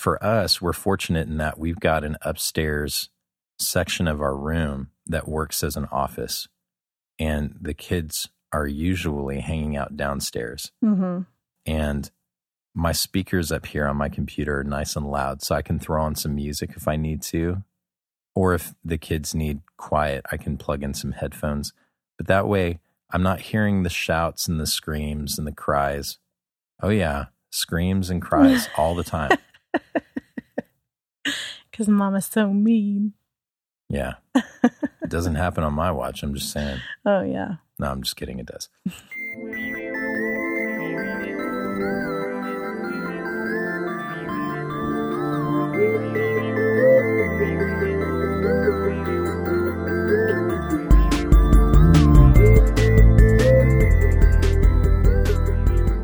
for us, we're fortunate in that we've got an upstairs section of our room that works as an office, and the kids are usually hanging out downstairs. Mm-hmm. And my speakers up here on my computer are nice and loud, so I can throw on some music if I need to. Or if the kids need quiet, I can plug in some headphones. But that way, I'm not hearing the shouts and the screams and the cries. Oh, yeah, screams and cries all the time. Because mama's so mean. Yeah. it doesn't happen on my watch. I'm just saying. Oh, yeah. No, I'm just kidding. It does.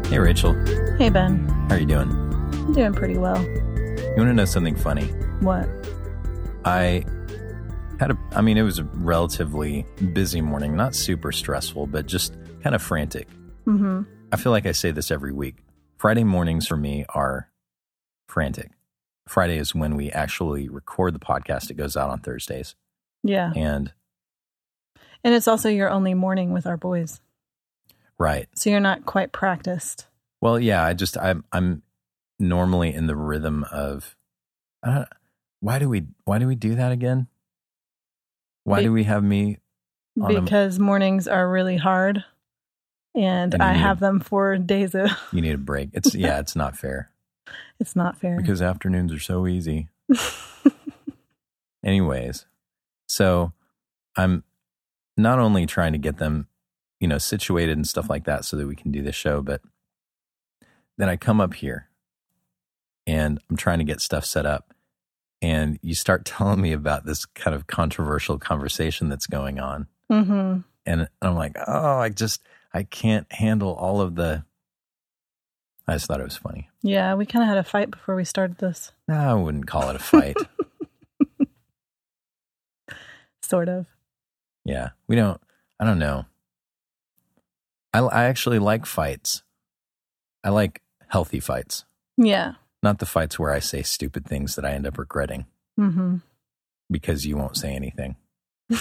Hey, Rachel. Hey, Ben. How are you doing? Doing pretty well. You want to know something funny? What? I had a, I mean, it was a relatively busy morning, not super stressful, but just kind of frantic. Mm-hmm. I feel like I say this every week. Friday mornings for me are frantic. Friday is when we actually record the podcast. It goes out on Thursdays. Yeah. And And it's also your only morning with our boys. right. So you're not quite practiced. Well, yeah, I just I'm I'm normally in the rhythm of I don't, why do we why do we do that again? Why Be- do we have me on a- because mornings are really hard. And And I have a- them for days. Of, you need a break? It's yeah, it's not fair it's not fair. because afternoons are so easy. Anyways, so I'm not only trying to get them, you know, situated and stuff like that so that we can do the show, but then I come up here and I'm trying to get stuff set up. And you start telling me about this kind of controversial conversation that's going on. mm-hmm. And I'm like, oh, I just, I can't handle all of the. I just thought it was funny. Yeah, we kind of had a fight before we started this. No, I wouldn't call it a fight. Sort of. Yeah, we don't. I don't know. I I actually like fights. I like healthy fights, Yeah. Not the fights where I say stupid things that I end up regretting Mm-hmm. because you won't say anything.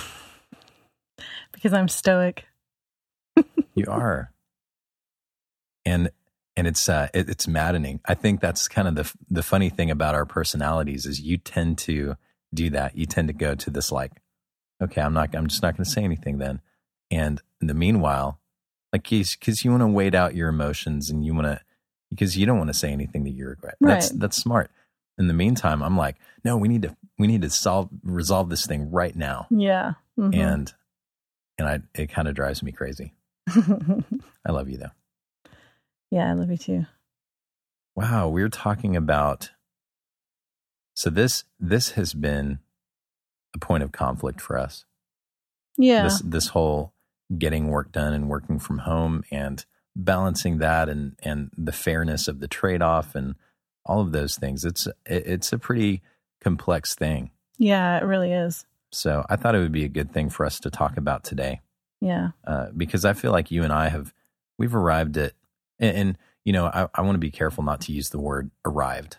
Because I'm stoic. You are, and and it's uh it, it's maddening. I think that's kind of the the funny thing about our personalities is you tend to do that. You tend to go to this like, okay, I'm not. I'm just not going to say anything then. And in the meanwhile, like because you want to wait out your emotions and you want to because you don't want to say anything that you regret. That's Right. that's smart. In the meantime, I'm like, no, we need to we need to solve resolve this thing right now. Yeah. Mhm. And and I it kind of drives me crazy. I love you though. yeah, I love you too. Wow, we're talking about so this this has been a point of conflict for us. Yeah. This this whole getting work done and working from home and balancing that and and the fairness of the trade-off and all of those things. It's it's a pretty complex thing. yeah, it really is. So I thought it would be a good thing for us to talk about today. Yeah. uh, because I feel like you and I have we've arrived at and, and you know I, I want to be careful not to use the word arrived.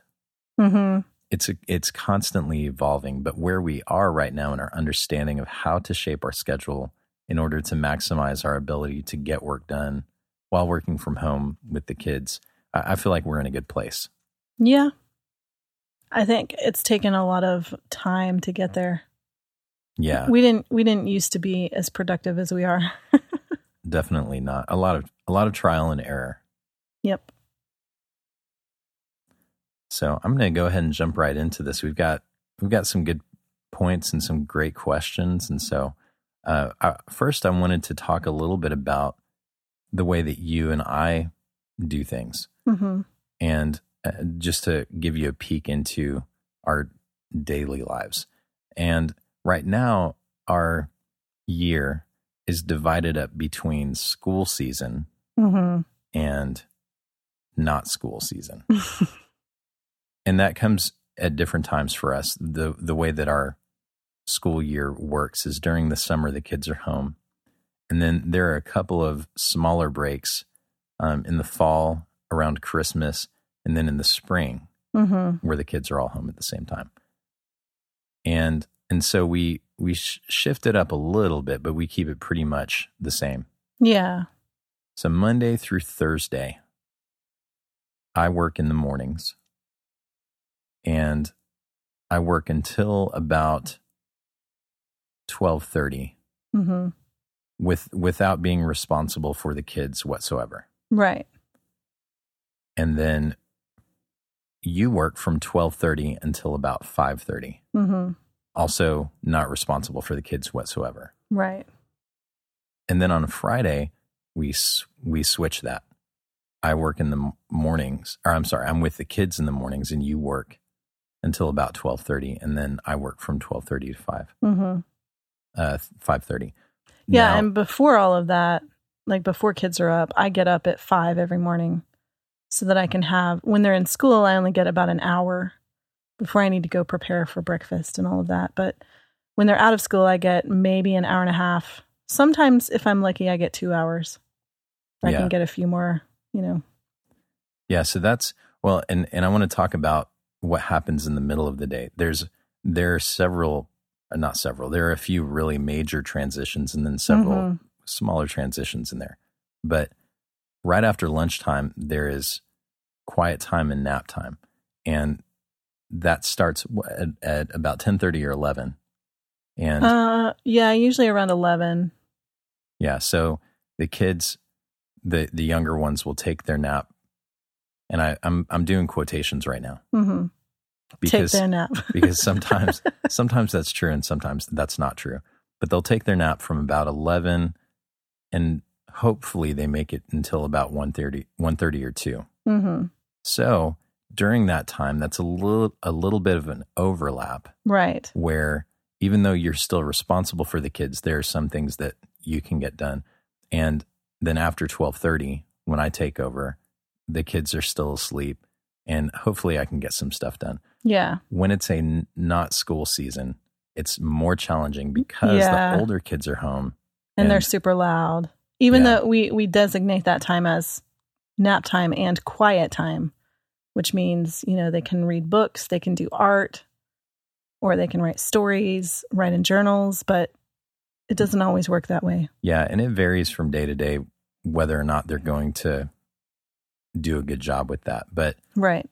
Mm-hmm. It's a, it's constantly evolving, but where we are right now in our understanding of how to shape our schedule in order to maximize our ability to get work done while working from home with the kids, I, I feel like we're in a good place. Yeah. I think it's taken a lot of time to get there. Yeah, We didn't we didn't used to be as productive as we are. definitely not a lot of a lot of trial and error. yep. So I'm going to go ahead and jump right into this. We've got we've got some good points and some great questions, and so uh, I, first I wanted to talk a little bit about the way that you and I do things, Mm-hmm. and uh, just to give you a peek into our daily lives. And right now, our year is divided up between school season Mm-hmm. and not school season. and that comes at different times for us. The the way that our school year works is during the summer the kids are home. And then there are a couple of smaller breaks um, in the fall around Christmas and then in the spring Mm-hmm. where the kids are all home at the same time. And and so we we sh- shift it up a little bit, but we keep it pretty much the same. Yeah. So Monday through Thursday, I work in the mornings, and I work until about twelve thirty, Mm-hmm. With without being responsible for the kids whatsoever. Right. And then you work from twelve thirty until about five thirty. Mm-hmm. Also, not responsible for the kids whatsoever. Right. And then on a Friday, we we switch that. I work in the mornings, or I'm sorry, I'm with the kids in the mornings, and you work until about twelve thirty, and then I work from twelve thirty to five Mm-hmm. uh five thirty. Yeah, and before all of that, like before kids are up, I get up at five every morning so that I can have when they're in school, I only get about an hour before I need to go prepare for breakfast and all of that. But when they're out of school, I get maybe an hour and a half. Sometimes if I'm lucky, I get two hours. I Yeah. can get a few more, you know. yeah, so that's well, and and I want to talk about what happens in the middle of the day. There's there are several, not several. There are a few really major transitions, and then several Mhm. smaller transitions in there. But right after lunchtime, there is quiet time and nap time. And that starts at, at about 1030 or 11. And Uh yeah, usually around 11. yeah, so the kids, the, the younger ones will take their nap. And I, I'm, I'm doing quotations right now Mhm. Take because, their nap. because sometimes, sometimes that's true and sometimes that's not true. But they'll take their nap from about 11 and hopefully they make it until about 1.30, 1.30 or 2. mhm. So during that time, that's a little a little bit of an overlap Right. where even though you're still responsible for the kids, there are some things that you can get done. And then after twelve thirty, when I take over, the kids are still asleep, and hopefully I can get some stuff done. Yeah. When it's a n- not school season, it's more challenging because Yeah. the older kids are home. and, they're super loud. Even Yeah. though we we designate that time as nap time and quiet time, which means you know they can read books, they can do art, or they can write stories, write in journals, but it doesn't always work that way. Yeah, and it varies from day to day whether or not they're going to do a good job with that. But Right.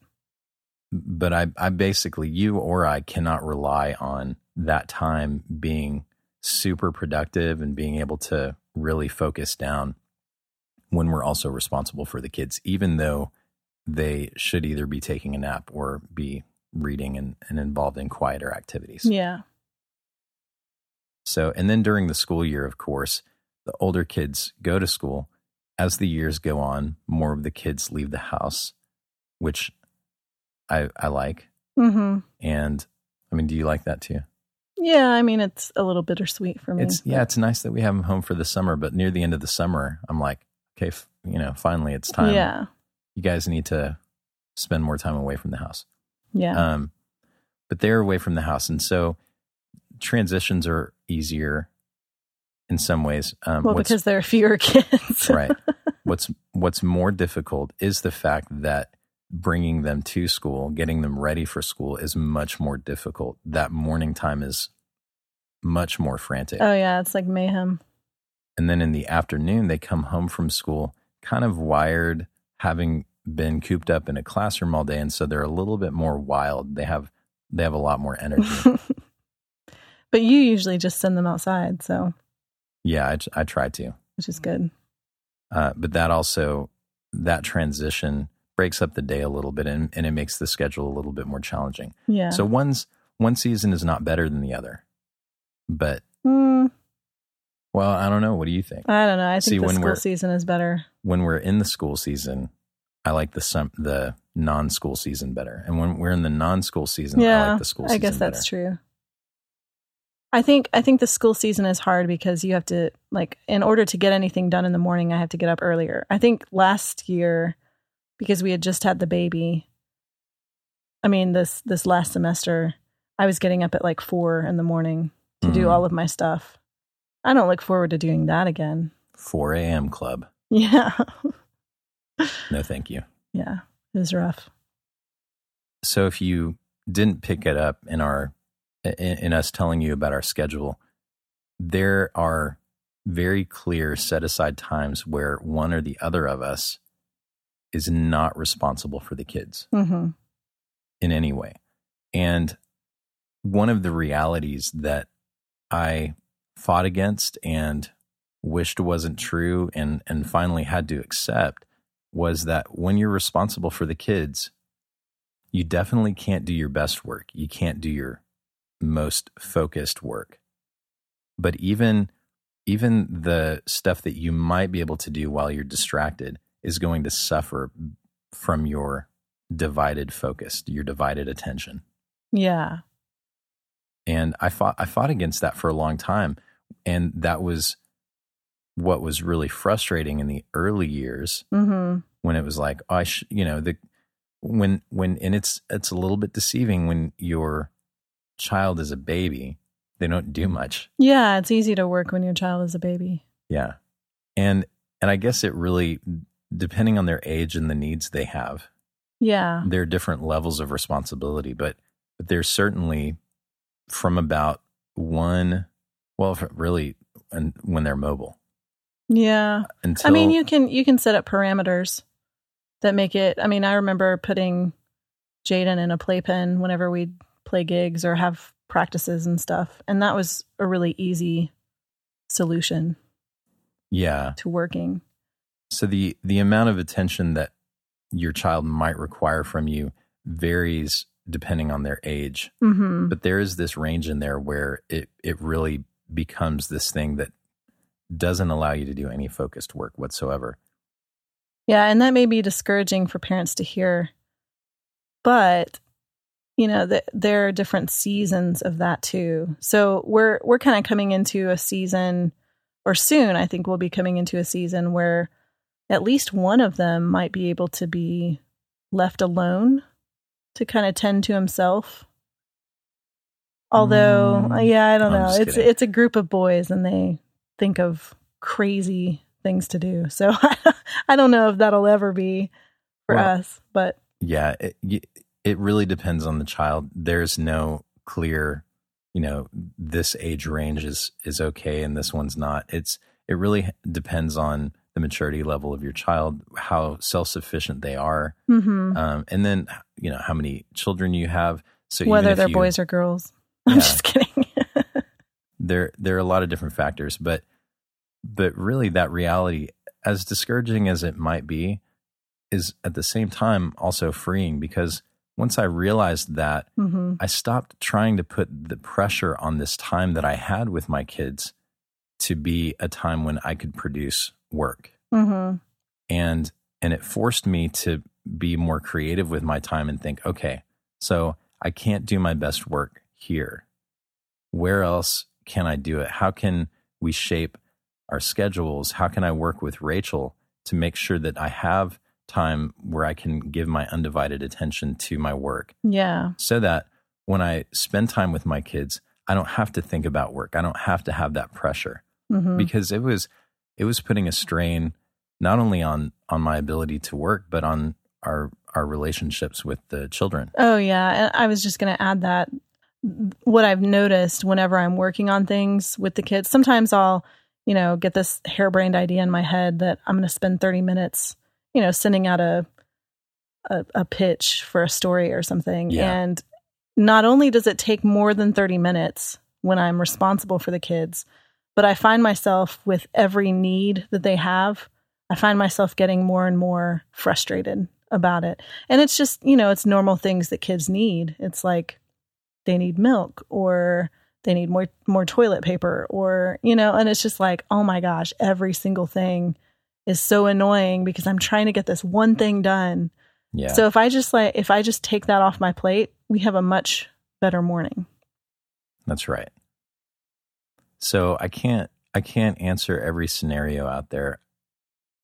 but I, I basically you or I cannot rely on that time being super productive and being able to really focus down when we're also responsible for the kids, even though they should either be taking a nap or be reading and, and involved in quieter activities. Yeah. So, and then during the school year, of course, the older kids go to school. As the years go on, more of the kids leave the house, which I, I like. hmm And I mean, do you like that too? Yeah. I mean, it's a little bittersweet for me. It's yeah, it's nice that we have them home for the summer, but near the end of the summer, I'm like, okay, f- you know, finally it's time. Yeah. You guys need to spend more time away from the house. Yeah. Um, but they're away from the house, and so transitions are easier in some ways. Um, well, because there are fewer kids. right. What's what's more difficult is the fact that bringing them to school, getting them ready for school is much more difficult. That morning time is much more frantic. oh yeah, it's like mayhem. and then in the afternoon they come home from school kind of wired having been cooped up in a classroom all day and so they're a little bit more wild. They have they have a lot more energy. but you usually just send them outside, so yeah, I, I try to. which is good. Uh, but that also that transition breaks up the day a little bit and, and it makes the schedule a little bit more challenging. Yeah. So one's one season is not better than the other. But Mm, well, I don't know. What do you think? I don't know. I think See, the when school season is better. When we're in the school season, I like the some the non school season better. And when we're in the non school season, I Yeah, like the school I guess that's better. true. I think I think the school season is hard because you have to like in order to get anything done in the morning, I have to get up earlier. I think last year because we had just had the baby. I mean this this last semester, I was getting up at like four in the morning to do Mhm. all of my stuff. I don't look forward to doing that again. 4 a.m. club. Yeah, No, thank you. yeah, it was rough. so if you didn't pick it up in our in, in us telling you about our schedule, there are very clear set aside times where one or the other of us is not responsible for the kids Mm-hmm. in any way. And one of the realities that I fought against and wished wasn't true and, and finally had to accept was that when you're responsible for the kids, you definitely can't do your best work. You can't do your most focused work. But even even the stuff that you might be able to do while you're distracted is going to suffer from your divided focus, your divided attention. Yeah. And I fought I fought against that for a long time. And that was what was really frustrating in the early years Mm-hmm. when it was like, oh, I sh-, you know, the when when and it's it's a little bit deceiving when your child is a baby, they don't do much. Yeah. It's easy to work when your child is a baby. Yeah. And and I guess it really depending on their age and the needs they have, Yeah. there are different levels of responsibility, but but there's certainly from about one well really and when they're mobile Yeah. until I mean, you can you can set up parameters that make it. I mean, I remember putting Jaden in a playpen whenever we'd play gigs or have practices and stuff, and that was a really easy solution yeah to working. So the the amount of attention that your child might require from you varies depending on their age. hmm But there is this range in there where it it really becomes this thing that doesn't allow you to do any focused work whatsoever. Yeah, and that may be discouraging for parents to hear, but you know that there are different seasons of that too. So we're we're kind of coming into a season, or soon I think we'll be coming into a season where at least one of them might be able to be left alone to kind of tend to himself. Although, Mm, yeah, I don't know. It's kidding. it's a group of boys, and they think of crazy things to do. So I don't know if that'll ever be for Well, us, but Yeah, it it really depends on the child. There's no clear, you know, this age range is is okay and this one's not. It's it really depends on the maturity level of your child, how self-sufficient they are, mhm. um, and then you know how many children you have. So whether they're you- boys or girls. I'm just kidding. there there are a lot of different factors, but but really that reality, as discouraging as it might be, is at the same time also freeing because once I realized that, hmm I stopped trying to put the pressure on this time that I had with my kids to be a time when I could produce work. hmm And and it forced me to be more creative with my time and think, okay, so I can't do my best work here. Where else can I do it? How can we shape our schedules? How can I work with Rachel to make sure that I have time where I can give my undivided attention to my work Yeah. so that when I spend time with my kids, I don't have to think about work. I don't have to have that pressure hmm because it was it was putting a strain not only on on my ability to work but on our our relationships with the children. Oh yeah, I was just going to add that what I've noticed whenever I'm working on things with the kids, sometimes I'll, you know, get this harebrained idea in my head that I'm going to spend 30 minutes, you know, sending out a, a a pitch for a story or something, Yeah. and not only does it take more than 30 minutes when I'm responsible for the kids, but I find myself with every need that they have, I find myself getting more and more frustrated about it. And it's just, you know, it's normal things that kids need. It's like they need milk or they need more more toilet paper or, you know, and it's just like, oh my gosh, every single thing is so annoying because I'm trying to get this one thing done. Yeah. So if I just like if I just take that off my plate, we have a much better morning. That's right. So I can't I can't answer every scenario out there.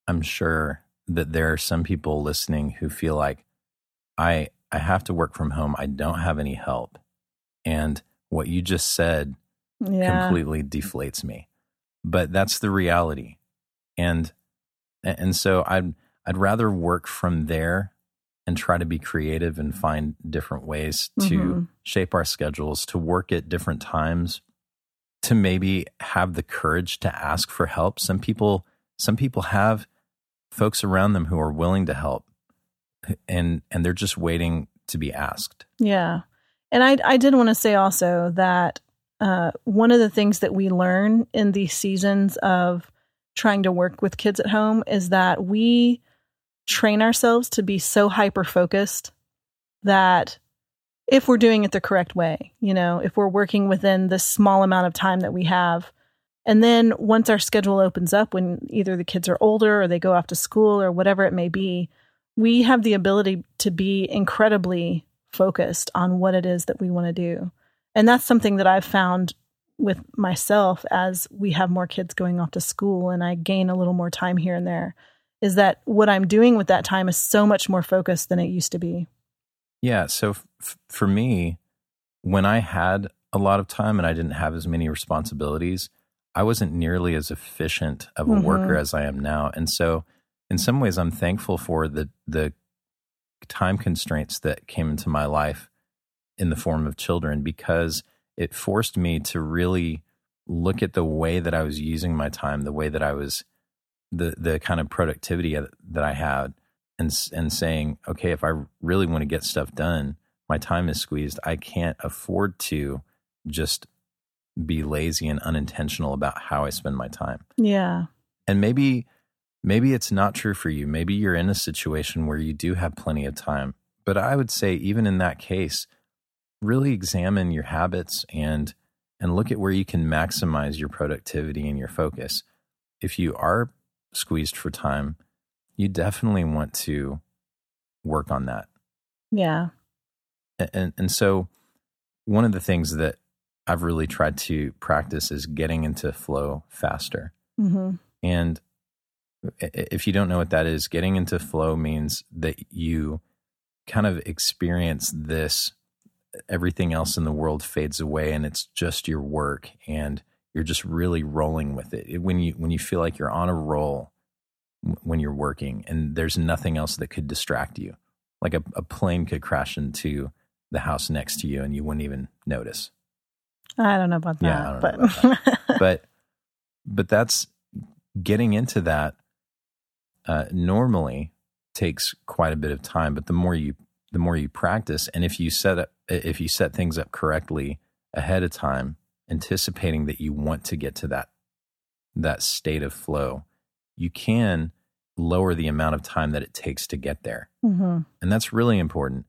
I'm sure that there are some people listening who feel like I I have to work from home. I don't have any help. And what you just said Yeah. completely deflates me. But that's the reality. And and so I'd I'd rather work from there and try to be creative and find different ways to Mhm. shape our schedules, to work at different times, to maybe have the courage to ask for help. Some people some people have folks around them who are willing to help and and they're just waiting to be asked. Yeah. And I, I did want to say also that uh, one of the things that we learn in these seasons of trying to work with kids at home is that we train ourselves to be so hyper focused that if we're doing it the correct way, you know, if we're working within this small amount of time that we have, and then once our schedule opens up, when either the kids are older or they go off to school or whatever it may be, we have the ability to be incredibly focused on what it is that we want to do. And that's something that I've found with myself as we have more kids going off to school and I gain a little more time here and there is that what I'm doing with that time is so much more focused than it used to be. Yeah. So f- for me, when I had a lot of time and I didn't have as many responsibilities, I wasn't nearly as efficient of a Mhm. worker as I am now. And so, in some ways, I'm thankful for the the time constraints that came into my life in the form of children because it forced me to really look at the way that I was using my time, the way that I was the the kind of productivity that I had and and saying, okay, if I really want to get stuff done, my time is squeezed. I can't afford to just be lazy and unintentional about how I spend my time. Yeah. And maybe maybe it's not true for you. Maybe you're in a situation where you do have plenty of time. But I would say even in that case, really examine your habits and and look at where you can maximize your productivity and your focus. If you are squeezed for time, you definitely want to work on that. Yeah. And, and so one of the things that I've really tried to practice is getting into flow faster. hmm And if you don't know what that is, getting into flow means that you kind of experience this everything else in the world fades away and it's just your work and you're just really rolling with it. It- When you when you feel like you're on a roll w- when you're working and there's nothing else that could distract you. Like a, a plane could crash into the house next to you and you wouldn't even notice. I don't know about that. Yeah, but know but but that's getting into that uh, normally takes quite a bit of time but the more you the more you practice and if you set up if you set things up correctly ahead of time anticipating that you want to get to that that state of flow you can lower the amount of time that it takes to get there hmm and that's really important.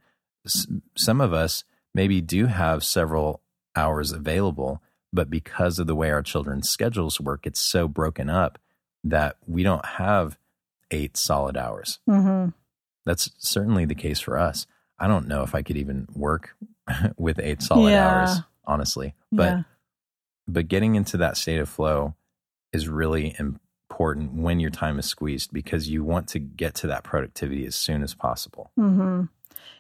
S- some of us maybe do have several hours available, but because of the way our children's schedules work, it's so broken up that we don't have eight solid hours. hmm That's certainly the case for us. I don't know if I could even work with eight solid Yeah. hours, honestly. But yeah. but getting into that state of flow is really important when your time is squeezed because you want to get to that productivity as soon as possible. hmm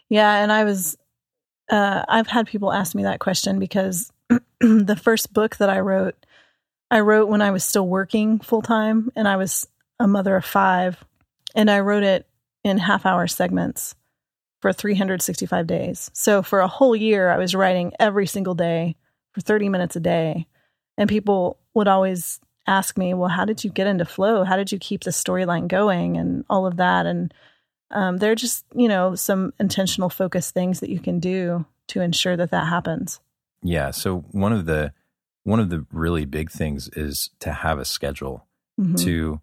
Yeah, and I was, uh, I've had people ask me that question because the first book that I wrote, I wrote when I was still working full time, and I was a mother of five, and I wrote it in half hour segments for 365 days. So for a whole year, I was writing every single day for 30 minutes a day, and people would always ask me, "Well, how did you get into flow? How did you keep the storyline going?" and all of that, and um, there are just you know some intentional focus things that you can do to ensure that that happens Yeah. So one of the one of the really big things is to have a schedule Mhm. to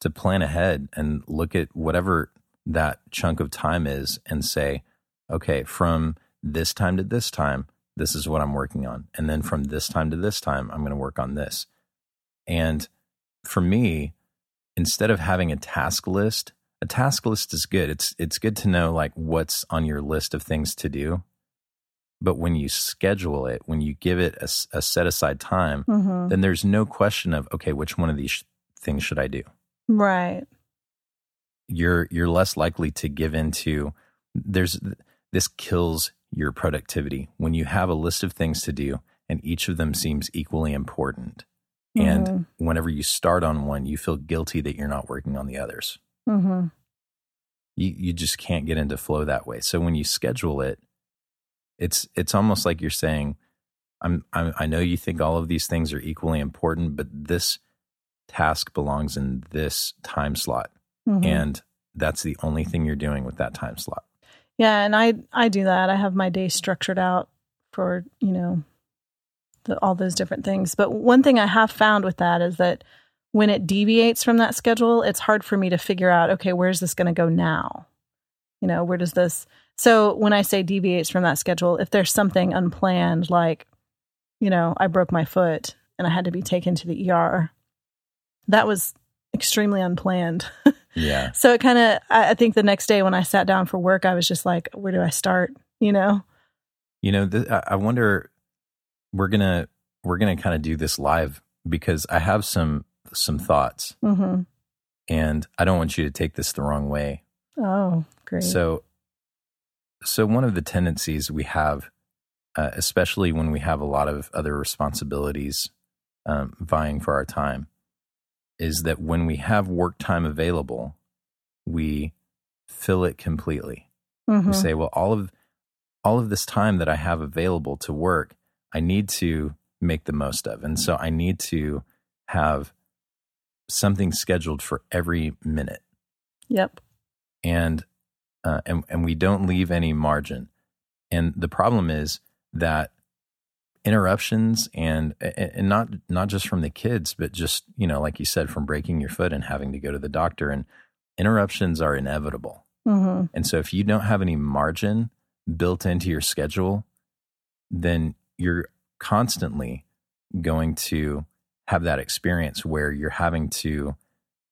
to plan ahead and look at whatever that chunk of time is and say, okay, from this time to this time, this is what I'm working on, and then from this time to this time, I'm going to work on this. And for me, instead of having a task list, a task list is good. It's it's good to know like what's on your list of things to do. But when you schedule it, when you give it a, a set aside time, Mhm. then there's no question of okay, which one of these sh- things should I do? right You're you're less likely to give into there's this kills your productivity when you have a list of things to do and each of them seems equally important. And Mhm. whenever you start on one, you feel guilty that you're not working on the others. hmm you you just can't get into flow that way. So when you schedule it, it's it's almost like you're saying, I'm, I'm I know you think all of these things are equally important, but this task belongs in this time slot, Mhm. and that's the only thing you're doing with that time slot. Yeah, and I I do that. I have my day structured out for, you know, the, all those different things. But one thing I have found with that is that when it deviates from that schedule, it's hard for me to figure out, okay, where's this going to go now? You know, where does this So when I say deviates from that schedule, if there's something unplanned like, you know, I broke my foot and I had to be taken to the ER, that was extremely unplanned. Yeah, So it kind of, I I think the next day when I sat down for work, I was just like, where do I start? You know? you know, th- I I wonder. We're gonna we're gonna kind of do this live because I have some some thoughts, hmm and I don't want you to take this the wrong way. Oh, great. So, so one of the tendencies we have, uh, especially when we have a lot of other responsibilities um, vying for our time, is that when we have work time available, we fill it completely. Mhm. We say, well, all of all of this time that I have available to work, I need to make the most of, and so I need to have something scheduled for every minute Yep. and uh, and and we don't leave any margin. And the problem is that interruptions and and not not just from the kids, but just you know, like you said, from breaking your foot and having to go to the doctor, and interruptions are inevitable. hmm And so, if you don't have any margin built into your schedule, then you're constantly going to have that experience where you're having to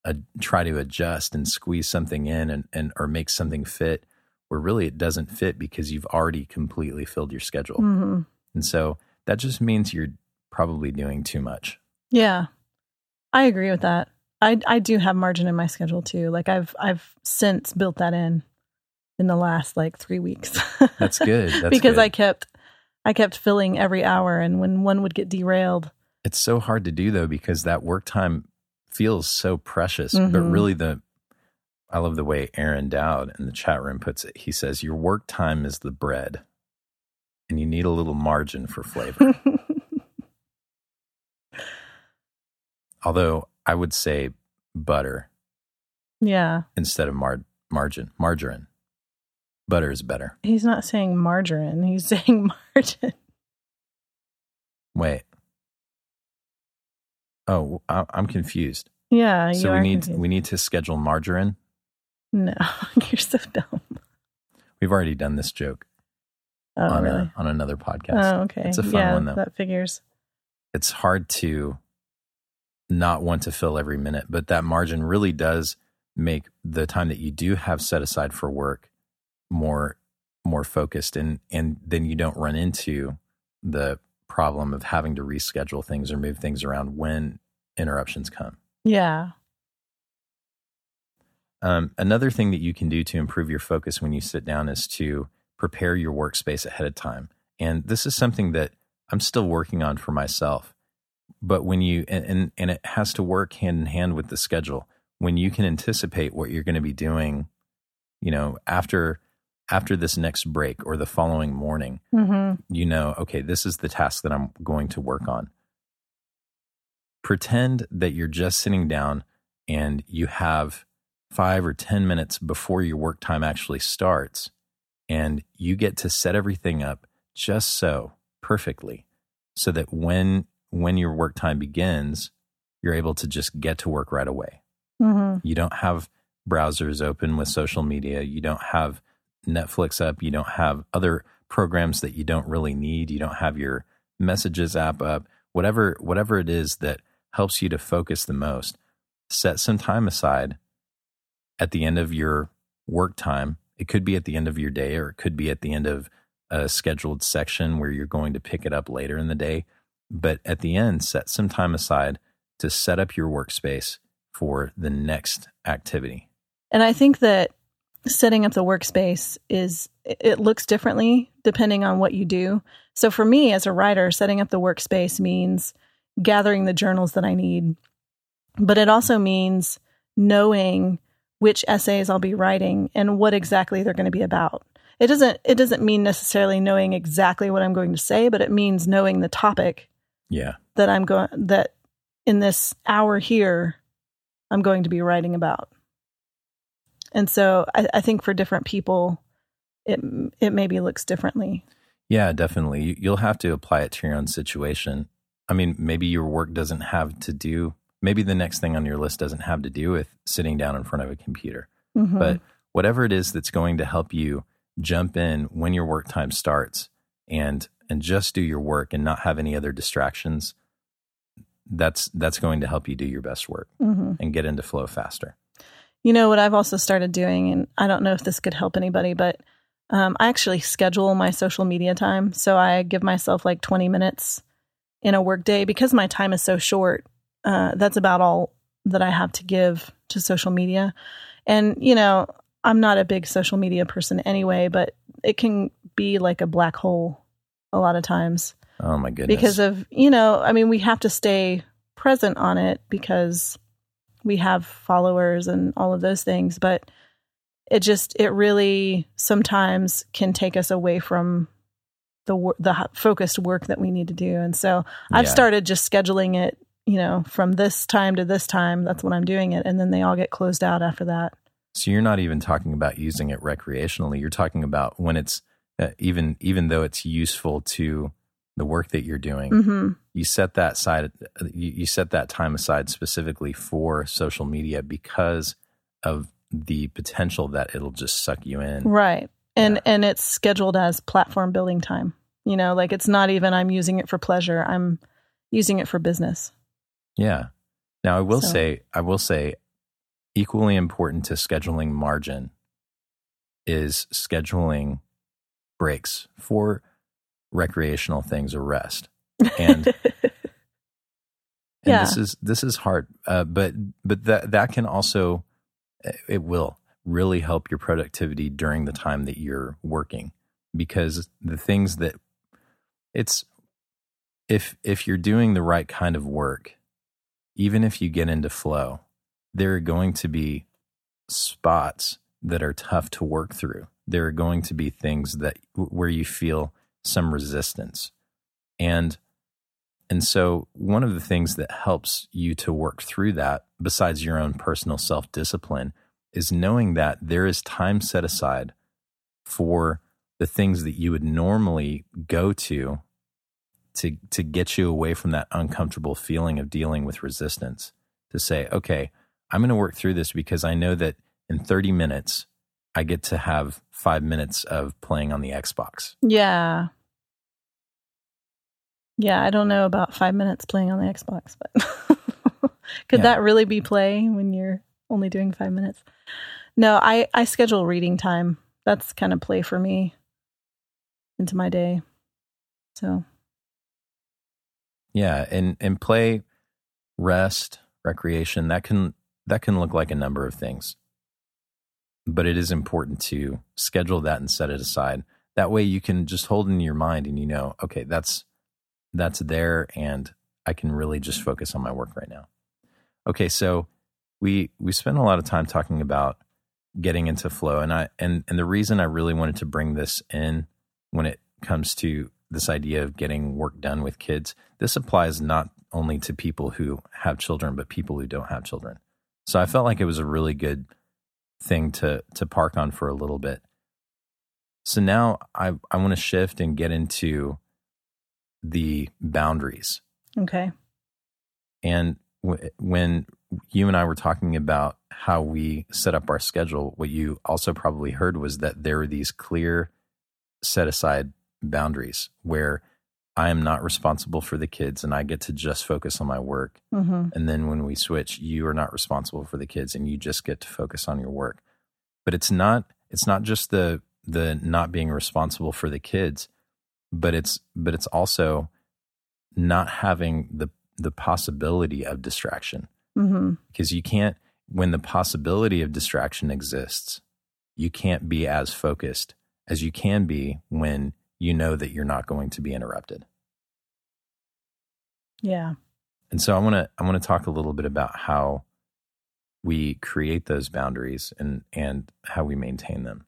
uh, try to adjust and squeeze something in and, and or make something fit where really it doesn't fit because you've already completely filled your schedule. hmm And so that just means you're probably doing too much. Yeah. I agree with that. I I do have margin in my schedule too. Like I've I've since built that in in the last like 3 weeks. That's good. That's because good. I kept I kept filling every hour and when one would get derailed. It's so hard to do though because that work time feels so precious. But Mhm. really, the I love the way Aaron Dowd in the chat room puts it. He says, "Your work time is the bread, and you need a little margin for flavor." Although I would say butter yeah. instead of mar- margin, margarine. Butter is better. He's not saying margarine. He's saying margin. Wait. Oh, I- I'm confused. Yeah, So we need confused. we need to schedule margarine. No, you're so dumb. We've already done this joke Oh, on really? a, on another podcast. Oh, okay. It's a fun yeah, one, though. That figures. It's hard to not want to fill every minute, but that margin really does make the time that you do have set aside for work more more focused and and then you don't run into the problem of having to reschedule things or move things around when interruptions come. Yeah. Um, another thing that you can do to improve your focus when you sit down is to prepare your workspace ahead of time. And this is something that I'm still working on for myself. But when you, and, and, and it has to work hand in hand with the schedule, when you can anticipate what you're going to be doing, you know, after, after this next break or the following morning, hmm you know, okay, this is the task that I'm going to work on. Pretend that you're just sitting down and you have five or 10 minutes before your work time actually starts, and you get to set everything up just so perfectly so that when when your work time begins you're able to just get to work right away hmm you don't have browsers open with social media. You don't have Netflix up. You don't have other programs that you don't really need. You don't have your messages app up. Whatever whatever it is that helps you to focus the most, set some time aside at the end of your work time. It could be at the end of your day or it could be at the end of a scheduled section where you're going to pick it up later in the day. But at the end, set some time aside to set up your workspace for the next activity. And I think that setting up the workspace is it looks differently depending on what you do. So for me as a writer, setting up the workspace means gathering the journals that I need. But it also means knowing which essays I'll be writing and what exactly they're going to be about. It doesn't it doesn't mean necessarily knowing exactly what I'm going to say, but it means knowing the topic Yeah. that I'm going that in this hour here I'm going to be writing about. And so I, I think for different people it it maybe looks differently. Yeah, definitely. You- You'll have to apply it to your own situation. I mean, maybe your work doesn't have to do, maybe the next thing on your list doesn't have to do with sitting down in front of a computer. Mhm. But whatever it is that's going to help you jump in when your work time starts and and just do your work and not have any other distractions, that's that's going to help you do your best work Mhm. and get into flow faster. You know what I've also started doing, and I don't know if this could help anybody, but um, I actually schedule my social media time. So I give myself like 20 minutes in a workday because my time is so short. Uh, that's about all that I have to give to social media. And, you know, I'm not a big social media person anyway, but it can be like a black hole a lot of times Oh my goodness. because of you know i mean we have to stay present on it because we have followers and all of those things but it just it really sometimes can take us away from the the focused work that we need to do and so i've Yeah. started just scheduling it you know from this time to this time that's when i'm doing it and then they all get closed out after that So you're not even talking about using it recreationally. You're talking about when it's uh, even even though it's useful to the work that you're doing. hmm You set that side you, you set that time aside specifically for social media because of the potential that it'll just suck you in. Right. And Yeah. and it's scheduled as platform building time. You know, like it's not even I'm using it for pleasure. I'm using it for business. Yeah. Now I will So- say I will say equally important to scheduling margin is scheduling breaks for recreational things or rest. And and Yeah. this is this is hard uh, but but that that can also it will really help your productivity during the time that you're working because the things that it's if if you're doing the right kind of work even if you get into flow there are going to be spots that are tough to work through. There are going to be things that where you feel some resistance. And and so, one of the things that helps you to work through that, besides your own personal self discipline, is knowing that there is time set aside for the things that you would normally go to to to get you away from that uncomfortable feeling of dealing with resistance. To say, okay, I'm going to work through this because I know that in 30 minutes I get to have five minutes of playing on the Xbox. yeah. Yeah, I don't know about five minutes playing on the Xbox, but could Yeah. that really be play when you're only doing five minutes? No, I, I schedule reading time. That's kind of play for me into my day. So Yeah, and and play, rest, recreation that can that can look like a number of things. But it is important to schedule that and set it aside. That way you can just hold in your mind and you know, okay, that's that's there and I can really just focus on my work right now. Okay, so we we spent a lot of time talking about getting into flow and I and and the reason I really wanted to bring this in when it comes to this idea of getting work done with kids, this applies not only to people who have children, but people who don't have children. So I felt like it was a really good thing to to park on for a little bit. So now I I want to shift and get into the boundaries. okay. And w- when you and I were talking about how we set up our schedule, what you also probably heard was that there are these clear set aside boundaries where I am not responsible for the kids and I get to just focus on my work. hmm And then when we switch, you are not responsible for the kids and you just get to focus on your work. But it's not it's not just the the not being responsible for the kids, but it's but it's also not having the the possibility of distraction hmm because you can't when the possibility of distraction exists you can't be as focused as you can be when you know that you're not going to be interrupted Yeah. and so i want to i want to talk a little bit about how we create those boundaries and and how we maintain them.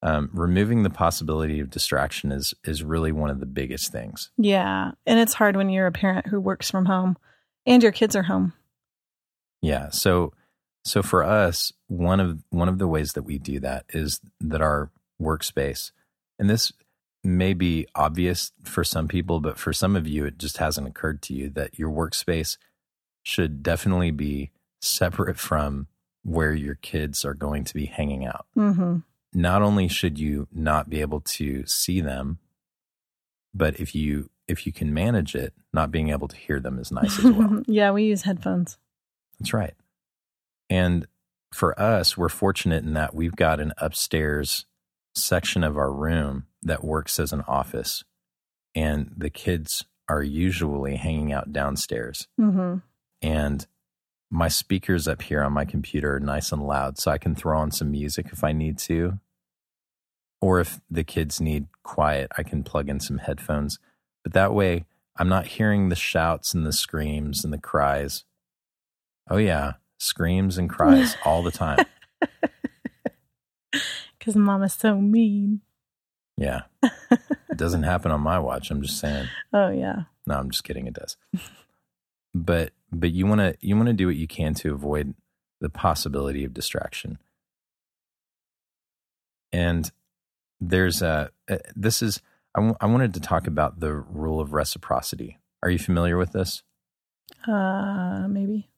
Um, removing the possibility of distraction is is really one of the biggest things. Yeah. And it's hard when you're a parent who works from home and your kids are home. Yeah. So so for us, one of one of the ways that we do that is that our workspace, and this may be obvious for some people, but for some of you, it just hasn't occurred to you that your workspace should definitely be separate from where your kids are going to be hanging out. Mm-hmm. Not only should you not be able to see them, but if you if you can manage it, not being able to hear them is nice as well. yeah, we use headphones. That's right. And for us, we're fortunate in that we've got an upstairs section of our room that works as an office, and the kids are usually hanging out downstairs. Mm-hmm. And my speakers up here on my computer are nice and loud, so I can throw on some music if I need to. Or if the kids need quiet, I can plug in some headphones. But that way, I'm not hearing the shouts and the screams and the cries. Oh, yeah, screams and cries all the time. Because mama's so mean. Yeah. it doesn't happen on my watch. I'm just saying. Oh, yeah. No, I'm just kidding. It does. but but you want to you want to do what you can to avoid the possibility of distraction. And there's a uh, this is I, w- I wanted to talk about the rule of reciprocity. Are you familiar with this? Uh, maybe.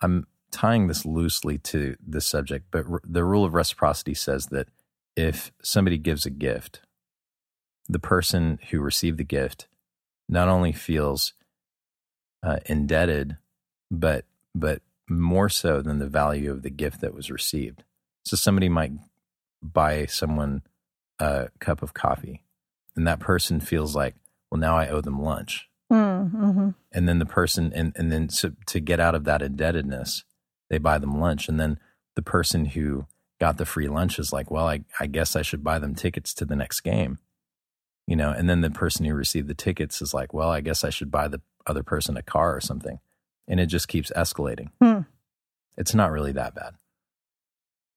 I'm tying this loosely to this subject, but r- the rule of reciprocity says that if somebody gives a gift, the person who received the gift not only feels uh, indebted, but but more so than the value of the gift that was received. So somebody might buy someone a cup of coffee, and that person feels like, well, now I owe them lunch. Mm-hmm. And then the person, and and then to, to get out of that indebtedness, they buy them lunch, and then the person who got the free lunch is like, well, I, I guess I should buy them tickets to the next game. You know, and then the person who received the tickets is like, well, I guess I should buy the other person a car or something. And it just keeps escalating. Hmm. It's not really that bad.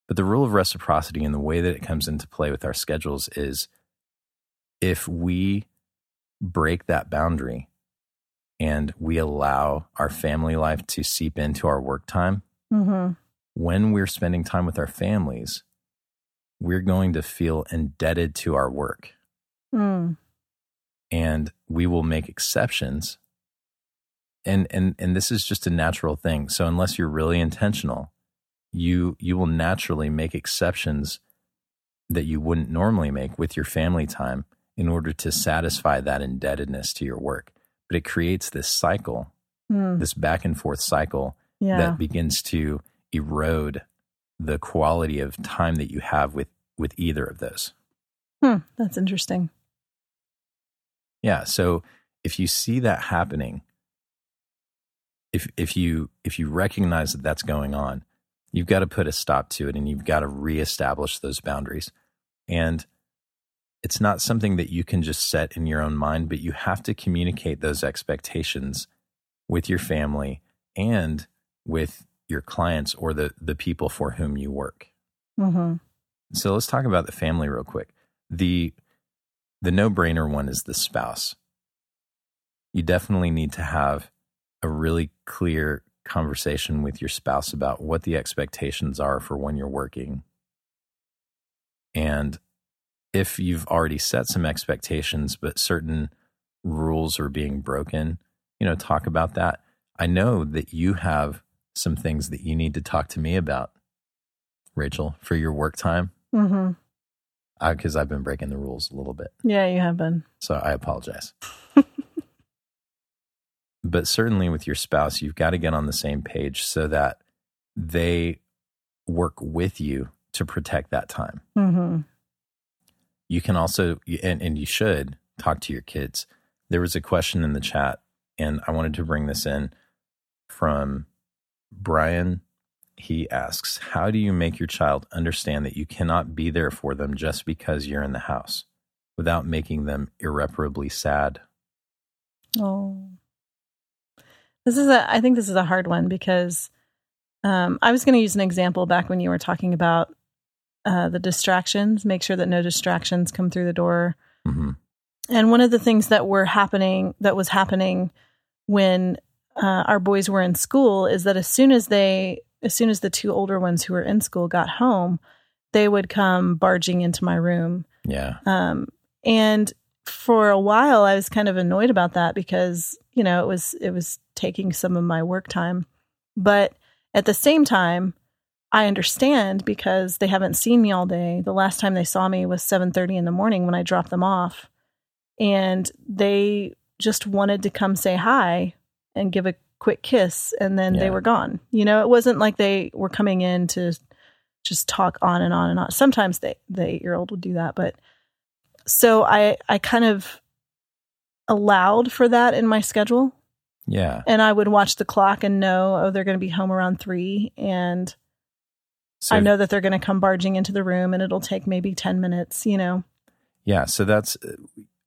But the rule of reciprocity and the way that it comes into play with our schedules is if we break that boundary and we allow our family life to seep into our work time, Mm-hmm. when we're spending time with our families, we're going to feel indebted to our work Mm. and we will make exceptions. And, and, and this is just a natural thing. So unless you're really intentional, you, you will naturally make exceptions that you wouldn't normally make with your family time in order to satisfy that indebtedness to your work. But it creates this cycle, Mm. this back and forth cycle Yeah. that begins to erode the quality of time that you have with with either of those. Hmm. That's interesting. Yeah, so if you see that happening, if if you if you recognize that that's going on, you've got to put a stop to it and you've got to reestablish those boundaries. And it's not something that you can just set in your own mind, but you have to communicate those expectations with your family and with your clients or the the people for whom you work. Mm-hmm. So let's talk about the family real quick. The the no-brainer one is the spouse. You definitely need to have a really clear conversation with your spouse about what the expectations are for when you're working. And if you've already set some expectations but certain rules are being broken, you know, talk about that. I know that you have some things that you need to talk to me about, Rachel, for your work time, Mm-hmm. because I've been breaking the rules a little bit. Yeah, you have been. So I apologize. but certainly with your spouse, you've got to get on the same page so that they work with you to protect that time. Mm-hmm. You can also, and, and you should talk to your kids. There was a question in the chat, and I wanted to bring this in from Brian. He asks, How do you make your child understand that you cannot be there for them just because you're in the house without making them irreparably sad? Oh. This is a I think this is a hard one because um, I was going to use an example back when you were talking about uh, the distractions. Make sure that no distractions come through the door. hmm And one of the things that were happening, that was happening when uh, our boys were in school, is that as soon as they, as soon as the two older ones who were in school got home, they would come barging into my room. Yeah. Um, and for a while, I was kind of annoyed about that because you know it was it was taking some of my work time. But at the same time, I understand because they haven't seen me all day. The last time they saw me was seven thirty in the morning when I dropped them off, and they just wanted to come say hi and give a quick kiss, and then they were gone. You know, it wasn't like they were coming in to just talk on and on and on. Sometimes they the eight year old would do that, but so I I kind of allowed for that in my schedule, Yeah. and I would watch the clock and know oh they're going to be home around three, and So I know that they're going to come barging into the room, and it'll take maybe ten minutes. You know, Yeah, so that's uh,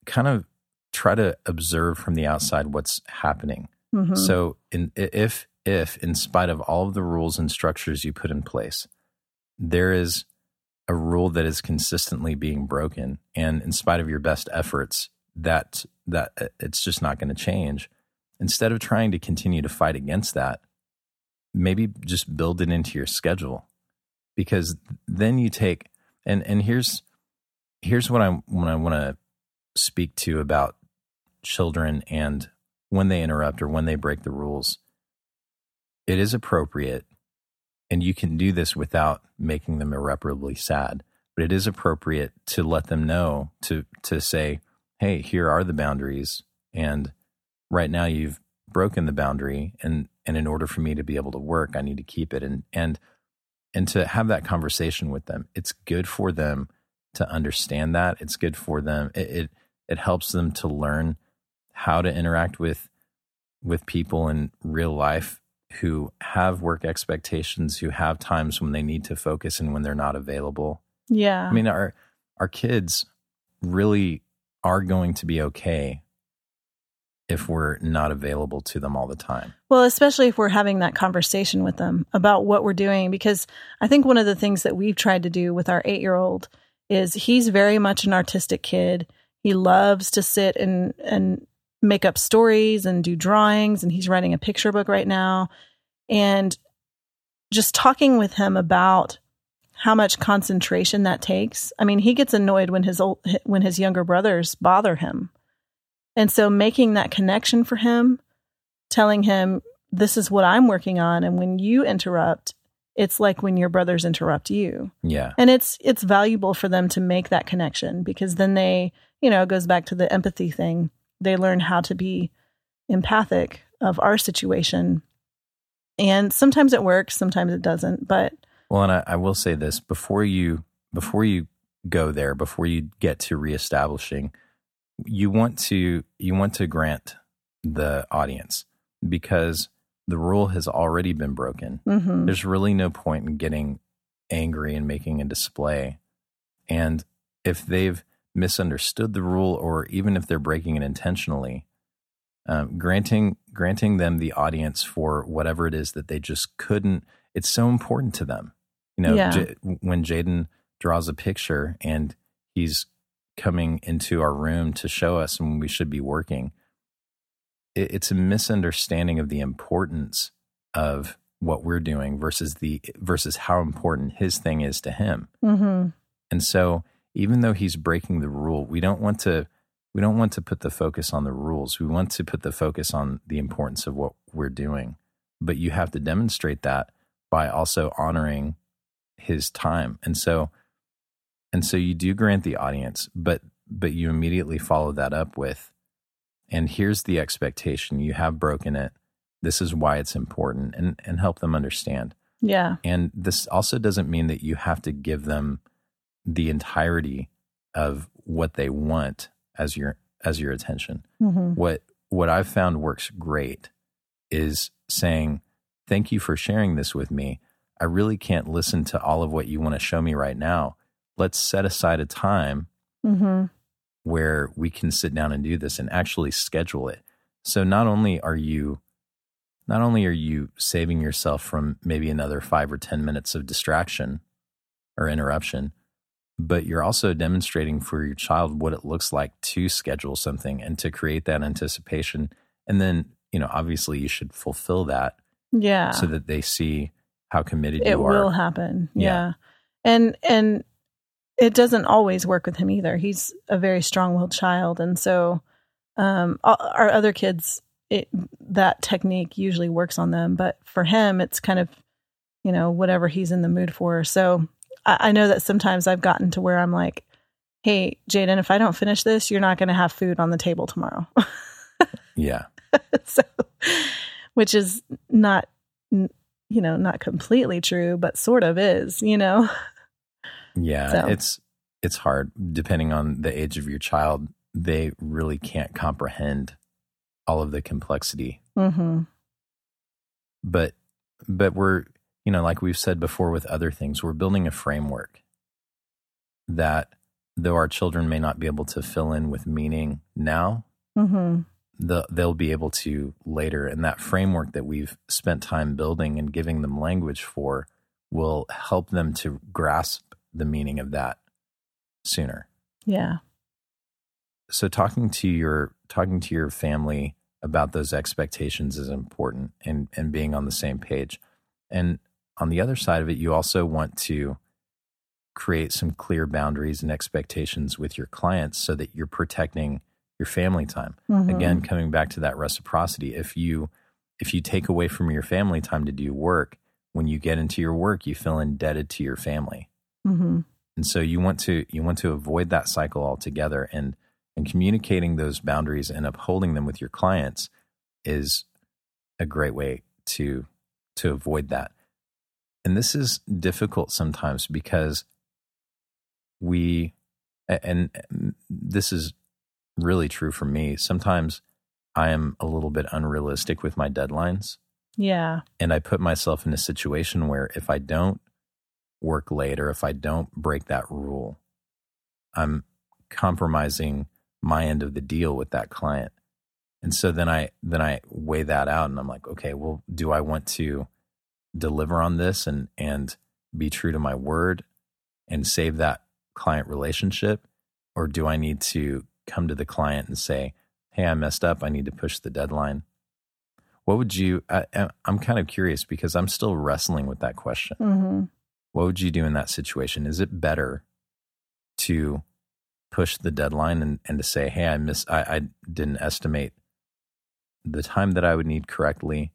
kind of try to observe from the outside what's happening. Mhm. So, in, if if in spite of all of the rules and structures you put in place, there is a rule that is consistently being broken, and in spite of your best efforts, that that uh, it's just not going to change. Instead of trying to continue to fight against that, maybe just build it into your schedule, because then you take and and here's here's what I what I want to speak to about children and when they interrupt or when they break the rules. It is appropriate, and you can do this without making them irreparably sad. But it is appropriate to let them know to to say, "Hey, here are the boundaries, and right now you've broken the boundary, and and in order for me to be able to work, I need to keep it." And and and to have that conversation with them, it's good for them to understand that. It's good for them. It it, it helps them to learn how to interact with with people in real life who have work expectations, who have times when they need to focus and when they're not available. yeah, I mean, our our kids really are going to be okay if we're not available to them all the time. Well, especially if we're having that conversation with them about what we're doing, because I think one of the things that we've tried to do with our eight year old is he's very much an artistic kid. He loves to sit and, and make up stories and do drawings, and he's writing a picture book right now. And just talking with him about how much concentration that takes. I mean, he gets annoyed when his old, when his younger brothers bother him. And so making that connection for him telling him this is what I'm working on and when you interrupt it's like when your brothers interrupt you Yeah. and it's it's valuable for them to make that connection because then they you know it goes back to the empathy thing they learn how to be empathic of our situation and sometimes it works sometimes it doesn't but Well, and I, I will say this before you before you go there, before you get to reestablishing, you want to you want to grant the audience because the rule has already been broken. mhm. There's really no point in getting angry and making a display. And if they've misunderstood the rule, or even if they're breaking it intentionally, um, granting granting them the audience for whatever it is that they just couldn't. It's so important to them. You know, Yeah. J- when Jaden draws a picture and he's coming into our room to show us when we should be working, it, it's a misunderstanding of the importance of what we're doing versus the versus how important his thing is to him. Mhm. And so even though he's breaking the rule, we don't want to we don't want to put the focus on the rules. We want to put the focus on the importance of what we're doing. But you have to demonstrate that by also honoring his time. And so and so you do grant the audience, but but you immediately follow that up with and here's the expectation. You have broken it. This is why it's important and and help them understand. yeah And this also doesn't mean that you have to give them the entirety of what they want as your as your attention. Mhm. What what I've found works great is saying, "Thank you for sharing this with me. I really can't listen to all of what you want to show me right now. Let's set aside a time Mhm. where we can sit down and do this and actually schedule it. So not only are you not only are you saving yourself from maybe another five or 10 minutes of distraction or interruption, but you're also demonstrating for your child what it looks like to schedule something and to create that anticipation. And then, you know, obviously you should fulfill that Yeah. so that they see how committed it you are. It will happen. Yeah. Yeah. And and it doesn't always work with him either. He's a very strong-willed child and so um our- our other kids it, that technique usually works on them, but for him it's kind of you know whatever he's in the mood for. So I, I know that sometimes I've gotten to where I'm like, "Hey, Jaden, if I don't finish this, you're not going to have food on the table tomorrow." Yeah. so which is not you know not completely true but sort of is you know Yeah. So- It's, it's hard depending on the age of your child. They really can't comprehend all of the complexity hmm but but we're you know like we've said before with other things we're building a framework that though our children may not be able to fill in with meaning now hmm the, they'll be able to later. And that framework that we've spent time building and giving them language for will help them to grasp the meaning of that sooner. Yeah. So talking to your talking to your family about those expectations is important and and being on the same page. And on the other side of it you also want to create some clear boundaries and expectations with your clients so that you're protecting your family time. Mhm. again coming back to that reciprocity if you if you take away from your family time to do work when you get into your work you feel indebted to your family. Hmm and so you want to you want to avoid that cycle altogether and and communicating those boundaries and upholding them with your clients is a great way to to avoid that and this is difficult sometimes because we and this is really true for me. Sometimes i am a little bit unrealistic with my deadlines. Yeah. And I put myself in a situation where if I don't work late or if I don't break that rule, I'm compromising my end of the deal with that client. And so then I then I weigh that out and I'm like, okay, well, do I want to deliver on this and and be true to my word and save that client relationship or do I need to come to the client and say, "Hey, I messed up. I need to push the deadline." What would you? I, I'm kind of curious because I'm still wrestling with that question. hmm What would you do in that situation? Is it better to push the deadline and, and to say, "Hey, I miss. I, I didn't estimate the time that I would need correctly,"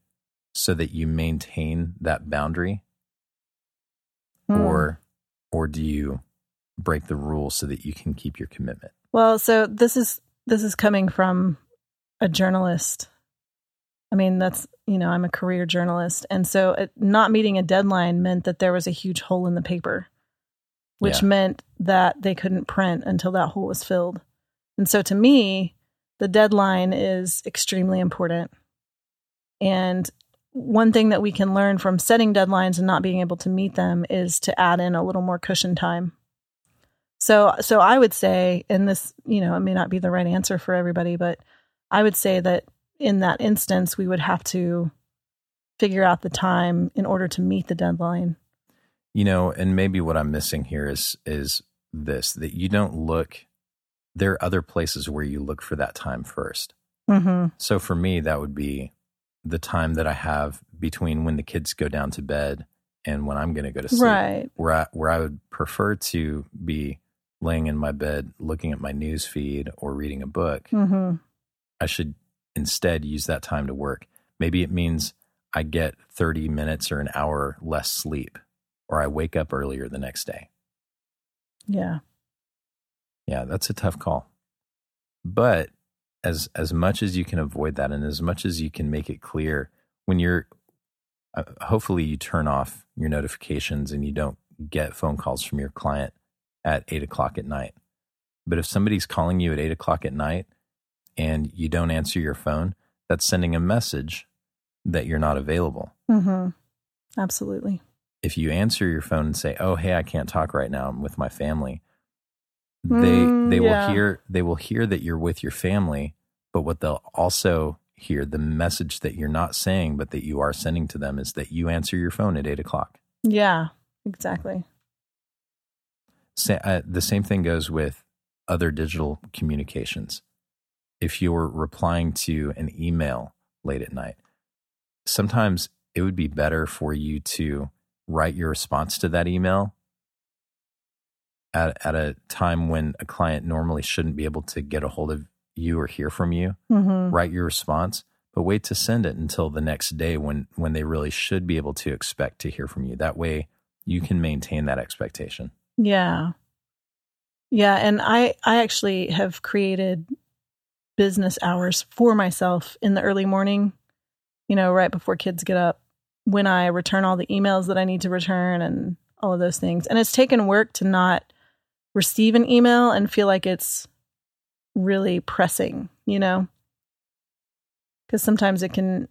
so that you maintain that boundary, Hmm. or or do you break the rule so that you can keep your commitment? well so this is this is coming from a journalist i mean that's you know i'm a career journalist and so it, not meeting a deadline meant that there was a huge hole in the paper which Yeah. meant that they couldn't print until that hole was filled and so to me the deadline is extremely important and one thing that we can learn from setting deadlines and not being able to meet them is to add in a little more cushion time so so I would say, and this, you know, it may not be the right answer for everybody, but I would say that in that instance, we would have to figure out the time in order to meet the deadline. You know, and maybe what I'm missing here is is this that you don't look there are other places where you look for that time first. Mm-hmm. So for me that would be the time that I have between when the kids go down to bed and when I'm going to go to sleep. Right. Where I where I would prefer to be laying in my bed looking at my news feed or reading a book. Mm-hmm. I should instead use that time to work. Maybe it means I get 30 minutes or an hour less sleep or I wake up earlier the next day. Yeah. Yeah, that's a tough call. But as as much as you can avoid that, and as much as you can make it clear when you're, uh, hopefully you turn off your notifications and you don't get phone calls from your client at eight o'clock at night. But if somebody's calling you at eight o'clock at night and you don't answer your phone, that's sending a message that you're not available. Mm-hmm. Absolutely. if you answer your phone and say, "Oh, hey, I can't talk right now. I'm with my family," they Mm, they yeah. will hear they will hear that you're with your family, but what they'll also hear the message that you're not saying, but that you are sending to them is that you answer your phone at eight o'clock. Yeah, exactly. Sa- uh, the same thing goes with other digital communications. If you're replying to an email late at night, sometimes it would be better for you to write your response to that email at, at a time when a client normally shouldn't be able to get a hold of you or hear from you. Mm-hmm. Write your response, but wait to send it until the next day when, when they really should be able to expect to hear from you. That way you can maintain that expectation. Yeah. Yeah, and I I actually have created business hours for myself in the early morning, you know, right before kids get up, when I return all the emails that I need to return and all of those things. And it's taken work to not receive an email and feel like it's really pressing, you know? Cuz sometimes it can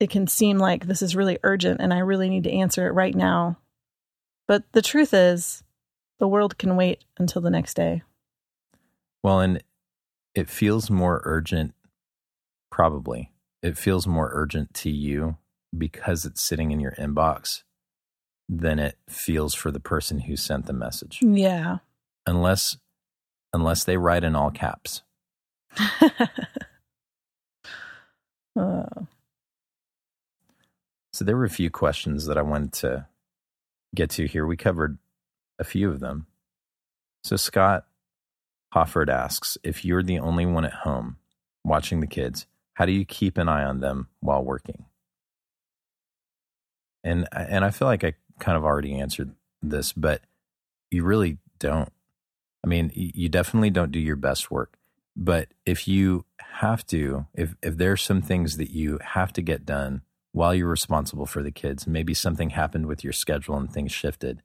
it can seem like this is really urgent and I really need to answer it right now. But the truth is, the world can wait until the next day. Well, and it feels more urgent, probably. It feels more urgent to you because it's sitting in your inbox than it feels for the person who sent the message. Yeah. Unless unless they write in all caps. Uh, So there were a few questions that I wanted to get to here. We covered a few of them. So Scott Hofford asks if you're the only one at home watching the kids, how do you keep an eye on them while working? And and I feel like I kind of already answered this, but you really don't. I mean, you definitely don't do your best work. But if you have to, if if there's some things that you have to get done while you're responsible for the kids, maybe something happened with your schedule and things shifted,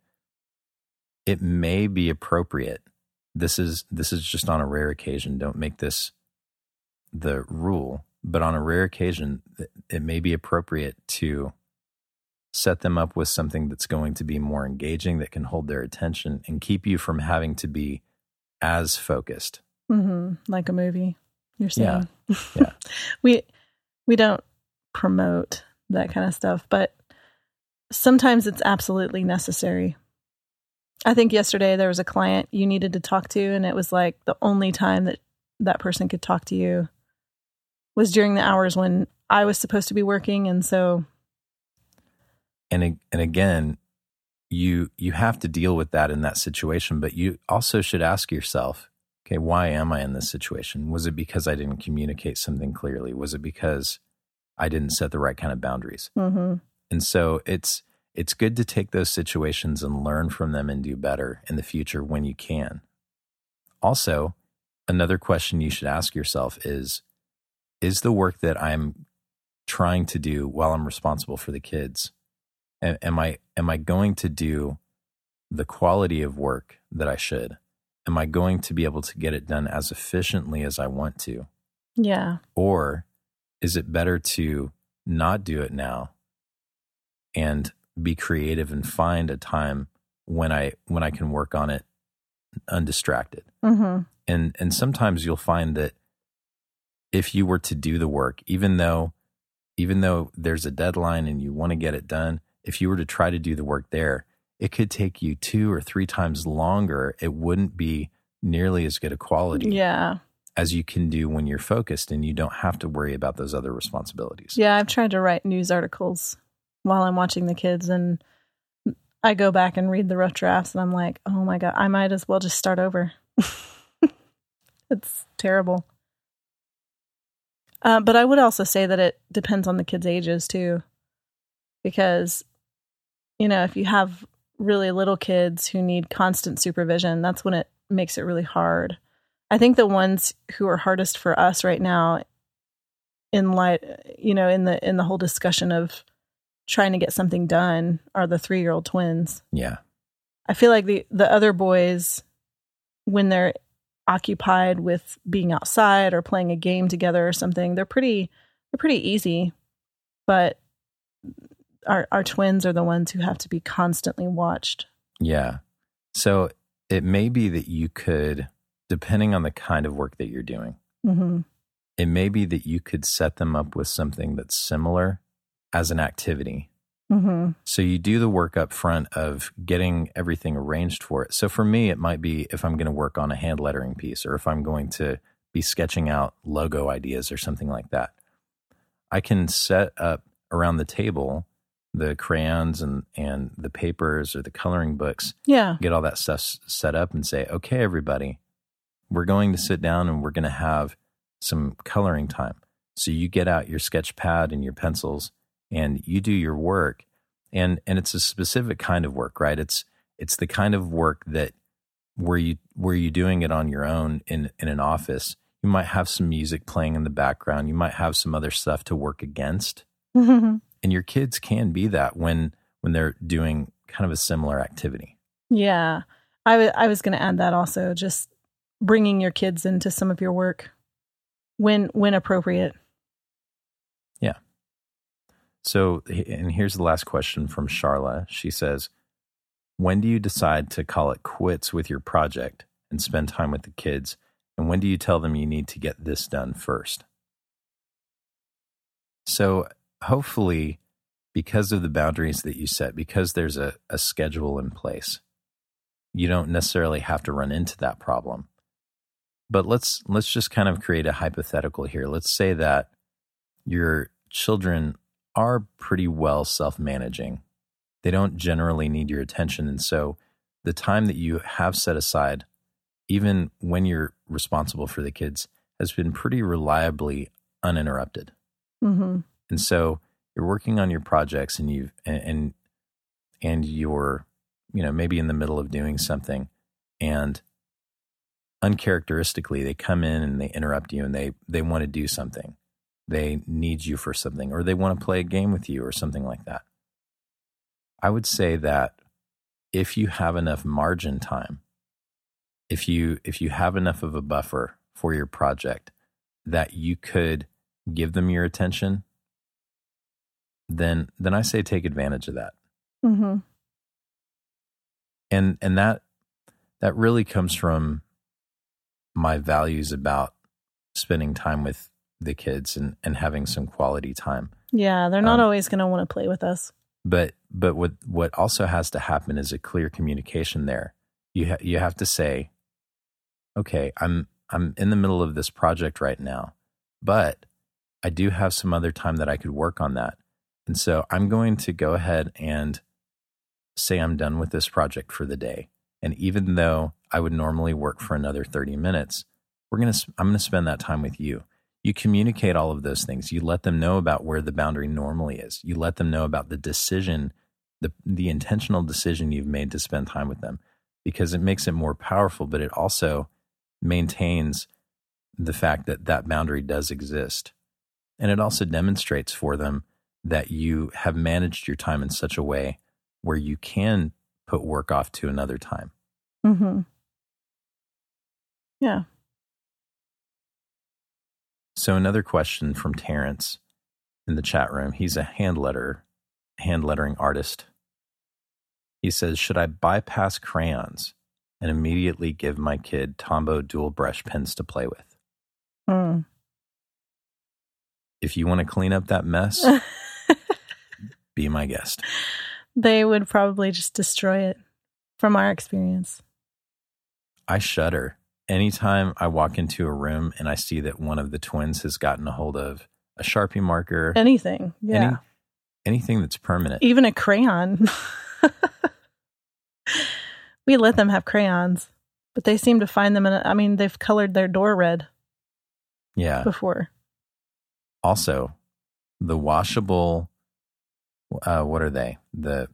it may be appropriate. This is this is just on a rare occasion. Don't make this the rule, but on a rare occasion, it- it may be appropriate to set them up with something that's going to be more engaging that can hold their attention and keep you from having to be as focused. hmm Like a movie. You're Yeah. saying. Yeah. we we don't promote that kind of stuff, but sometimes it's absolutely necessary. I think yesterday there was a client you needed to talk to, and it was like the only time that that person could talk to you was during the hours when I was supposed to be working, and so and and again you you have to deal with that in that situation but you also should ask yourself okay why am i in this situation? Was it because i didn't communicate something clearly? Was it because i didn't set the right kind of boundaries? Mhm. and so it's it's good to take those situations and learn from them and do better in the future when you can. Also another question you should ask yourself is is the work that i'm trying to do while i'm responsible for the kids am I am I going to do the quality of work that I should? Am I going to be able to get it done as efficiently as I want to? yeah, Or is it better to not do it now and be creative and find a time when I when I can work on it undistracted? hmm and and sometimes you'll find that if you were to do the work even though even though there's a deadline and you want to get it done if you were to try to do the work there it could take you two or three times longer it wouldn't be nearly as good a quality yeah, as you can do when you're focused and you don't have to worry about those other responsibilities yeah. I've tried to write news articles while I'm watching the kids, and I go back and read the rough drafts, and I'm like, oh my god, I might as well just start over. it's terrible. Uh, but I would also say that it depends on the kids' ages too, because you know if you have really little kids who need constant supervision, that's when it makes it really hard. I think the ones who are hardest for us right now, in light, you know, in the in the whole discussion of trying to get something done, are the three year old twins. yeah I feel like the the other boys, when they're occupied with being outside or playing a game together or something, they're pretty they're pretty easy. But our our twins are the ones who have to be constantly watched. yeah so it may be that you could depending on the kind of work that you're doing hmm it may be that you could set them up with something that's similar as an activity. Mm-hmm. So you do the work up front of getting everything arranged for it. So for me, it might be if I'm going to work on a hand lettering piece or if I'm going to be sketching out logo ideas or something like that. I can set up around the table the crayons and, and the papers or the coloring books, Yeah. get all that stuff set up and say, okay, everybody, we're going to sit down and we're going to have some coloring time. So you get out your sketch pad and your pencils and you do your work. And, and it's a specific kind of work, right? It's, it's the kind of work that were you, were you doing it on your own in, in an office? You might have some music playing in the background. You might have some other stuff to work against mm-hmm. And your kids can be that when when they're doing kind of a similar activity yeah. I wa- I was going to add that also, just bringing your kids into some of your work when when appropriate. Yeah. So and here's the last question from charla she says when do you decide to call it quits with your project and spend time with the kids and when do you tell them you need to get this done first so hopefully because of the boundaries that you set because there's a, a schedule in place you don't necessarily have to run into that problem. But let's let's just kind of create a hypothetical here. Let's say that your children are pretty well self-managing. They don't generally need your attention. And so the time that you have set aside even when you're responsible for the kids has been pretty reliably uninterrupted. Mm-hmm. And so you're working on your projects and you've and and, and you're you know maybe in the middle of doing something and uncharacteristically they come in and they interrupt you and they they want to do something. They need you for something or they want to play a game with you or something like that. I would say that if you have enough margin time if you if you have enough of a buffer for your project that you could give them your attention then then i say take advantage of that Mm-hmm. and and that that really comes from my values about spending time with the kids and and having some quality time Yeah, they're not Um, always going to want to play with us. but but what what also has to happen is a clear communication there you ha- you have to say okay i'm i'm in the middle of this project right now but i do have some other time that i could work on that and so i'm going to go ahead and say i'm done with this project for the day. And even though i would normally work for another 30 minutes we're going to i'm going to spend that time with you. You communicate all of those things. You let them know about where the boundary normally is. You let them know about the decision the the intentional decision you've made to spend time with them because it makes it more powerful but it also maintains the fact that that boundary does exist. And it also demonstrates for them that you have managed your time in such a way where you can put work off to another time Mm-hmm. Yeah. So another question from Terrence in the chat room. He's a hand letter, hand lettering artist. He says, "Should I bypass crayons and immediately give my kid Tombow dual brush pens to play with? Mm. If you want to clean up that mess, be my guest." they would probably just destroy it from our experience. I shudder anytime I walk into a room and I see that one of the twins has gotten a hold of a Sharpie marker, Anything. Yeah. any- anything that's permanent. Even a crayon. we let them have crayons, but they seem to find them in a, I mean, they've colored their door red Yeah. before. also the washable uh what are they the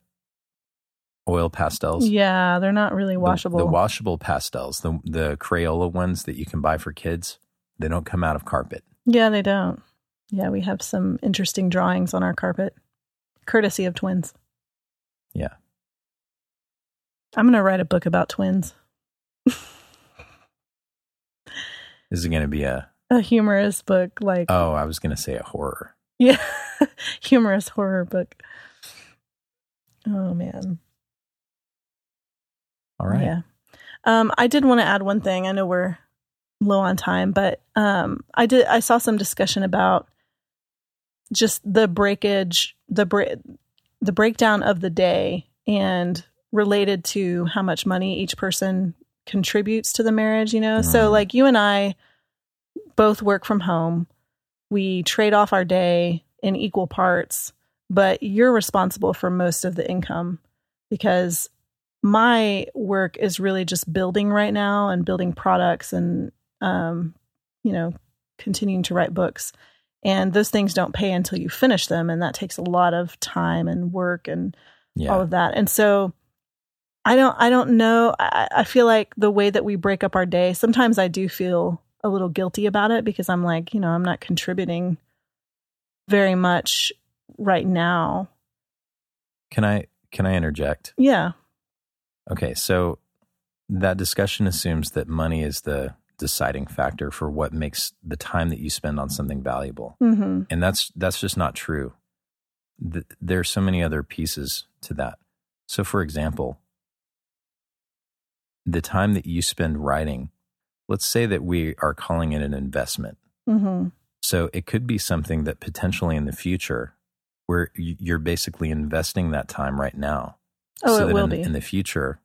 oil pastels Yeah, they're not really The- washable. the, washable pastels the the crayola ones that you can buy for kids they don't come out of carpet yeah, they don't. Yeah, we have some interesting drawings on our carpet, courtesy of twins. Yeah. I'm going to write a book about twins. is it going to be a A humorous book, like, oh i was going to say a horror yeah, humorous horror book. Oh, man. all right Yeah. Um, I did want to add one thing. I know we're low on time, but um, I did. I saw some discussion about just the breakage, the break, the breakdown of the day, and related to how much money each person contributes to the marriage. You know, mm. so like you and I both work from home. We trade off our day in equal parts, but you're responsible for most of the income because my work is really just building right now and building products and um, you know continuing to write books. And those things don't pay until you finish them and that takes a lot of time and work and yeah. all of that. And so i don't i don't know. I, I feel like the way that we break up our day sometimes i do feel a little guilty about it because i'm like you know i'm not contributing very much right now can i can i interject yeah Okay, so that discussion assumes that money is the deciding factor for what makes the time that you spend on something valuable, mm-hmm. and that's that's just not true. The, there are so many other pieces to that. So, for example, the time that you spend writing, let's say that we are calling it an investment. Mm-hmm. So, it could be something that potentially in the future, where you're basically investing that time right now Oh, so it will in, be. In the future,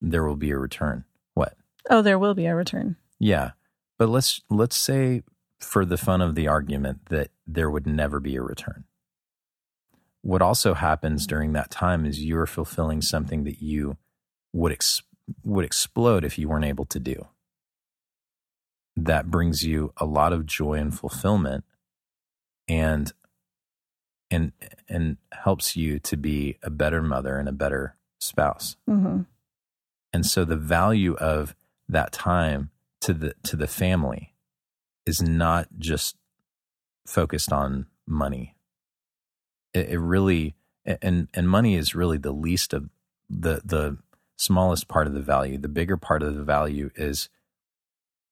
there will be a return. What? Oh, there will be a return. Yeah. But let's let's say for the fun of the argument that there would never be a return. What also happens during that time is you're fulfilling something that you would ex- would explode if you weren't able to do. That brings you a lot of joy and fulfillment and and and helps you to be a better mother and a better spouse. Mm-hmm. And so the value of that time to the to the family is not just focused on money. It, it really and and money is really the least of the the smallest part of the value. The bigger part of the value is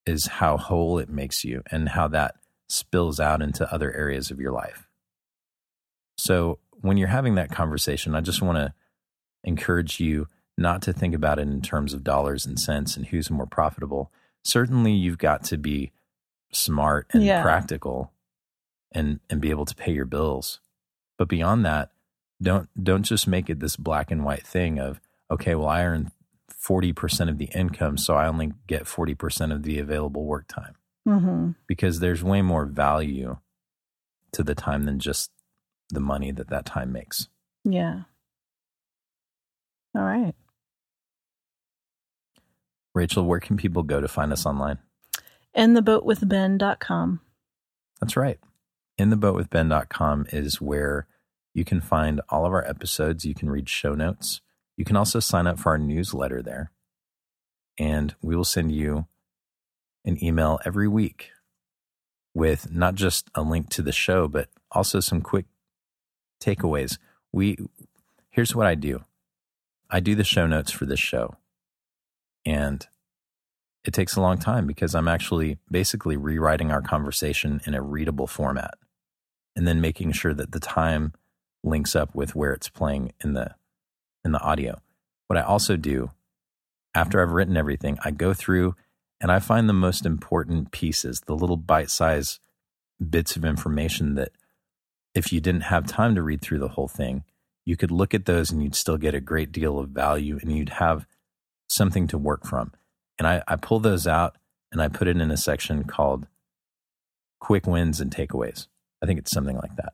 is how whole it makes you and how that spills out into other areas of your life. So when you're having that conversation, I just want to encourage you not to think about it in terms of dollars and cents and who's more profitable. Certainly, you've got to be smart and yeah. practical and and be able to pay your bills. But beyond that, don't don't just make it this black and white thing of okay, well I earn 40% of the income, so I only get 40% of the available work time. Mm-hmm. Because there's way more value to the time than just the money that that time makes. Yeah. All right. Rachel, where can people go to find us online? in the boat with InTheBoatWithBen.com. That's right. in the boat with InTheBoatWithBen.com is where you can find all of our episodes. You can read show notes. You can also sign up for our newsletter there. And we will send you an email every week with not just a link to the show, but also some quick takeaways. We here's what I do. I do the show notes for this show. And it takes a long time because I'm actually basically rewriting our conversation in a readable format and then making sure that the time links up with where it's playing in the in the audio. What I also do after I've written everything, I go through and I find the most important pieces, the little bite-sized bits of information that if you didn't have time to read through the whole thing, you could look at those and you'd still get a great deal of value and you'd have something to work from. And I, I pull those out and I put it in a section called quick wins and takeaways. I think it's something like that.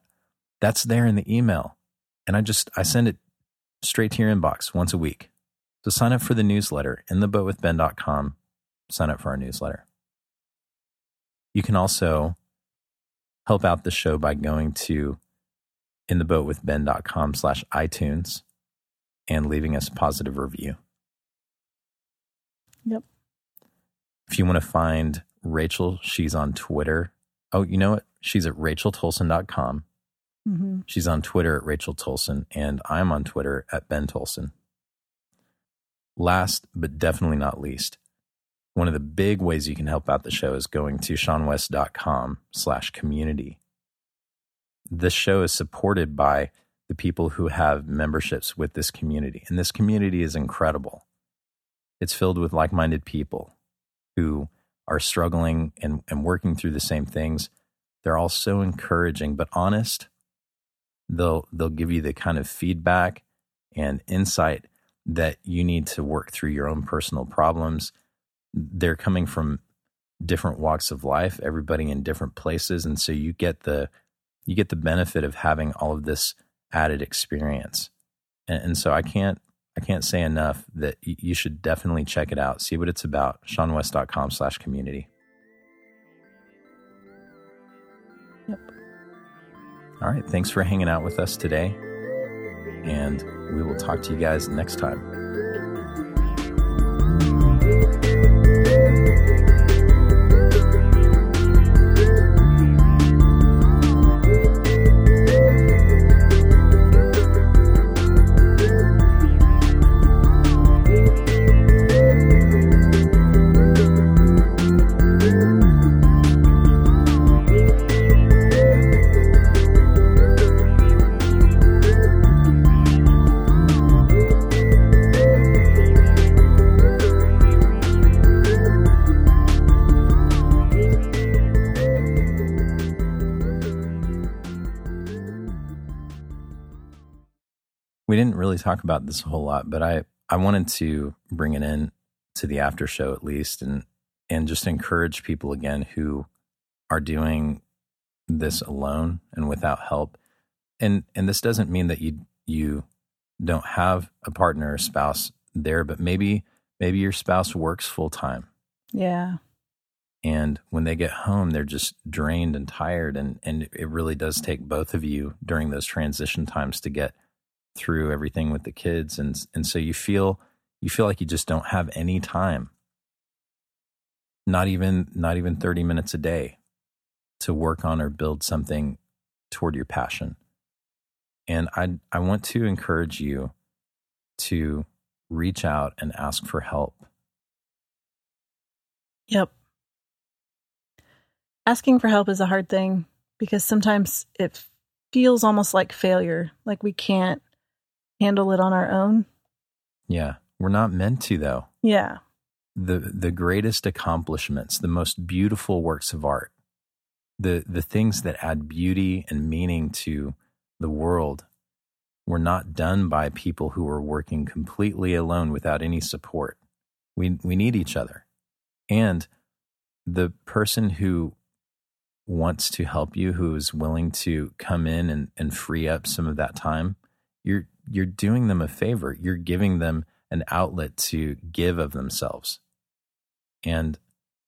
That's there in the email. And I just I send it straight to your inbox once a week. So sign up for the newsletter in theboatwithben.com. Sign up for our newsletter. You can also help out the show by going to intheboatwithben.com slash iTunes and leaving us a positive review. Yep. If you want to find Rachel, she's on Twitter. Oh, you know what? She's at racheltoalson.com. Mm-hmm. She's on Twitter at Rachel Toalson, and I'm on Twitter at Ben Toalson. Last but definitely not least, one of the big ways you can help out the show is going to seanwes.com slash community. This show is supported by the people who have memberships with this community. And this community is incredible. It's filled with like minded people who are struggling and, and working through the same things. They're all so encouraging, but honest. They'll they'll give you the kind of feedback and insight that you need to work through your own personal problems. They're coming from different walks of life, everybody in different places, and so you get the you get the benefit of having all of this added experience. And, and so I can't I can't say enough that you should definitely check it out. See what it's about. SeanWes.com slash community. All right. Thanks for hanging out with us today. And we will talk to you guys next time. Talk about this a whole lot, but I, I wanted to bring it in to the after show at least and and just encourage people again who are doing this alone and without help. And and this doesn't mean that you you don't have a partner or spouse there, but maybe maybe your spouse works full time. Yeah. And when they get home, they're just drained and tired. And, and it really does take both of you during those transition times to get through everything with the kids. And and so you feel you feel like you just don't have any time. Not even not even 30 minutes a day to work on or build something toward your passion. And i i want to encourage you to reach out and ask for help. Yep. Asking for help is a hard thing because sometimes it feels almost like failure, like we can't handle it on our own. yeah we're not meant to though Yeah. the the greatest accomplishments, the most beautiful works of art, the the things that add beauty and meaning to the world were not done by people who were working completely alone without any support. We we need each other. And the person who wants to help you, who is willing to come in and, and free up some of that time, you're you're doing them a favor. You're giving them an outlet to give of themselves. And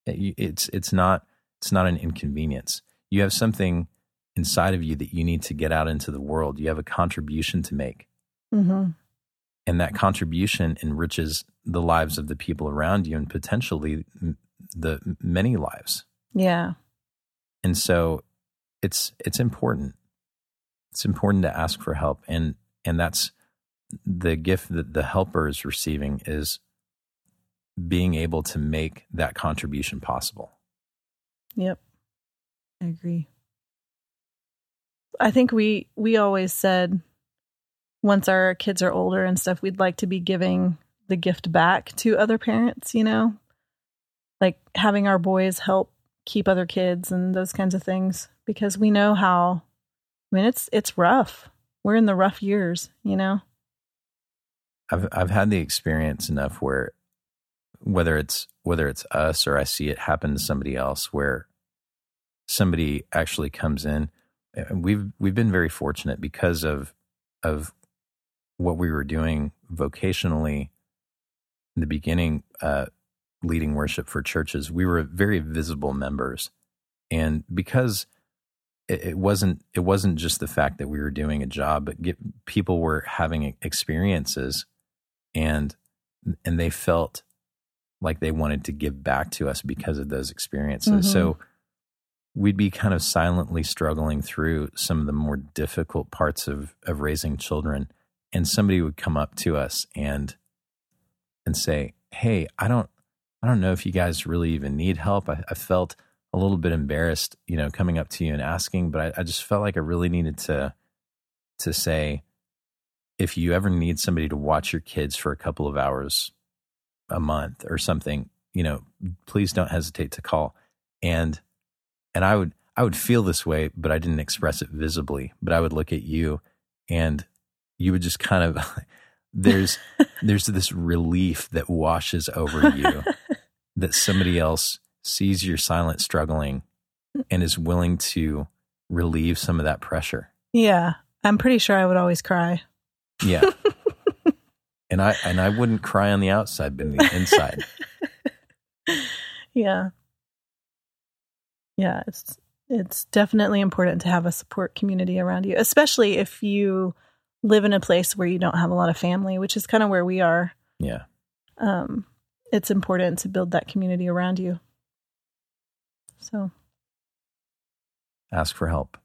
it- it's it's not it's not an inconvenience. You have something inside of you that you need to get out into the world. You have a contribution to make. Mm-hmm. And that contribution enriches the lives of the people around you and potentially the many lives. Yeah. And so it's it's important. It's important to ask for help and and that's the gift that the helper is receiving is being able to make that contribution possible. Yep. I agree. I think we we always said once our kids are older and stuff, we'd like to be giving the gift back to other parents, you know? Like having our boys help keep other kids and those kinds of things because we know how I mean it's it's rough. We're in the rough years, you know? I've I've had the experience enough where whether it's whether it's us or I see it happen to somebody else where somebody actually comes in and we've we've been very fortunate because of of what we were doing vocationally in the beginning uh leading worship for churches we were very visible members and because it, it wasn't it wasn't just the fact that we were doing a job but get, people were having experiences and and they felt like they wanted to give back to us because of those experiences. Mhm. So we'd be kind of silently struggling through some of the more difficult parts of of raising children and somebody would come up to us and and say, "Hey, I don't I don't know if you guys really even need help. I, I felt a little bit embarrassed, you know, coming up to you and asking, but I, I just felt like I really needed to to say, if you ever need somebody to watch your kids for a couple of hours a month or something, you know, please don't hesitate to call. And and I would I would feel this way, but I didn't express it visibly. But I would look at you and you would just kind of there's there's this relief that washes over you that somebody else sees your silent struggling and is willing to relieve some of that pressure. Yeah. I'm pretty sure I would always cry. Yeah. and I and I wouldn't cry on the outside, but on the inside. yeah. Yeah, it's it's definitely important to have a support community around you, especially if you live in a place where you don't have a lot of family, which is kind of where we are. Yeah. Um, it's important to build that community around you. So ask for help.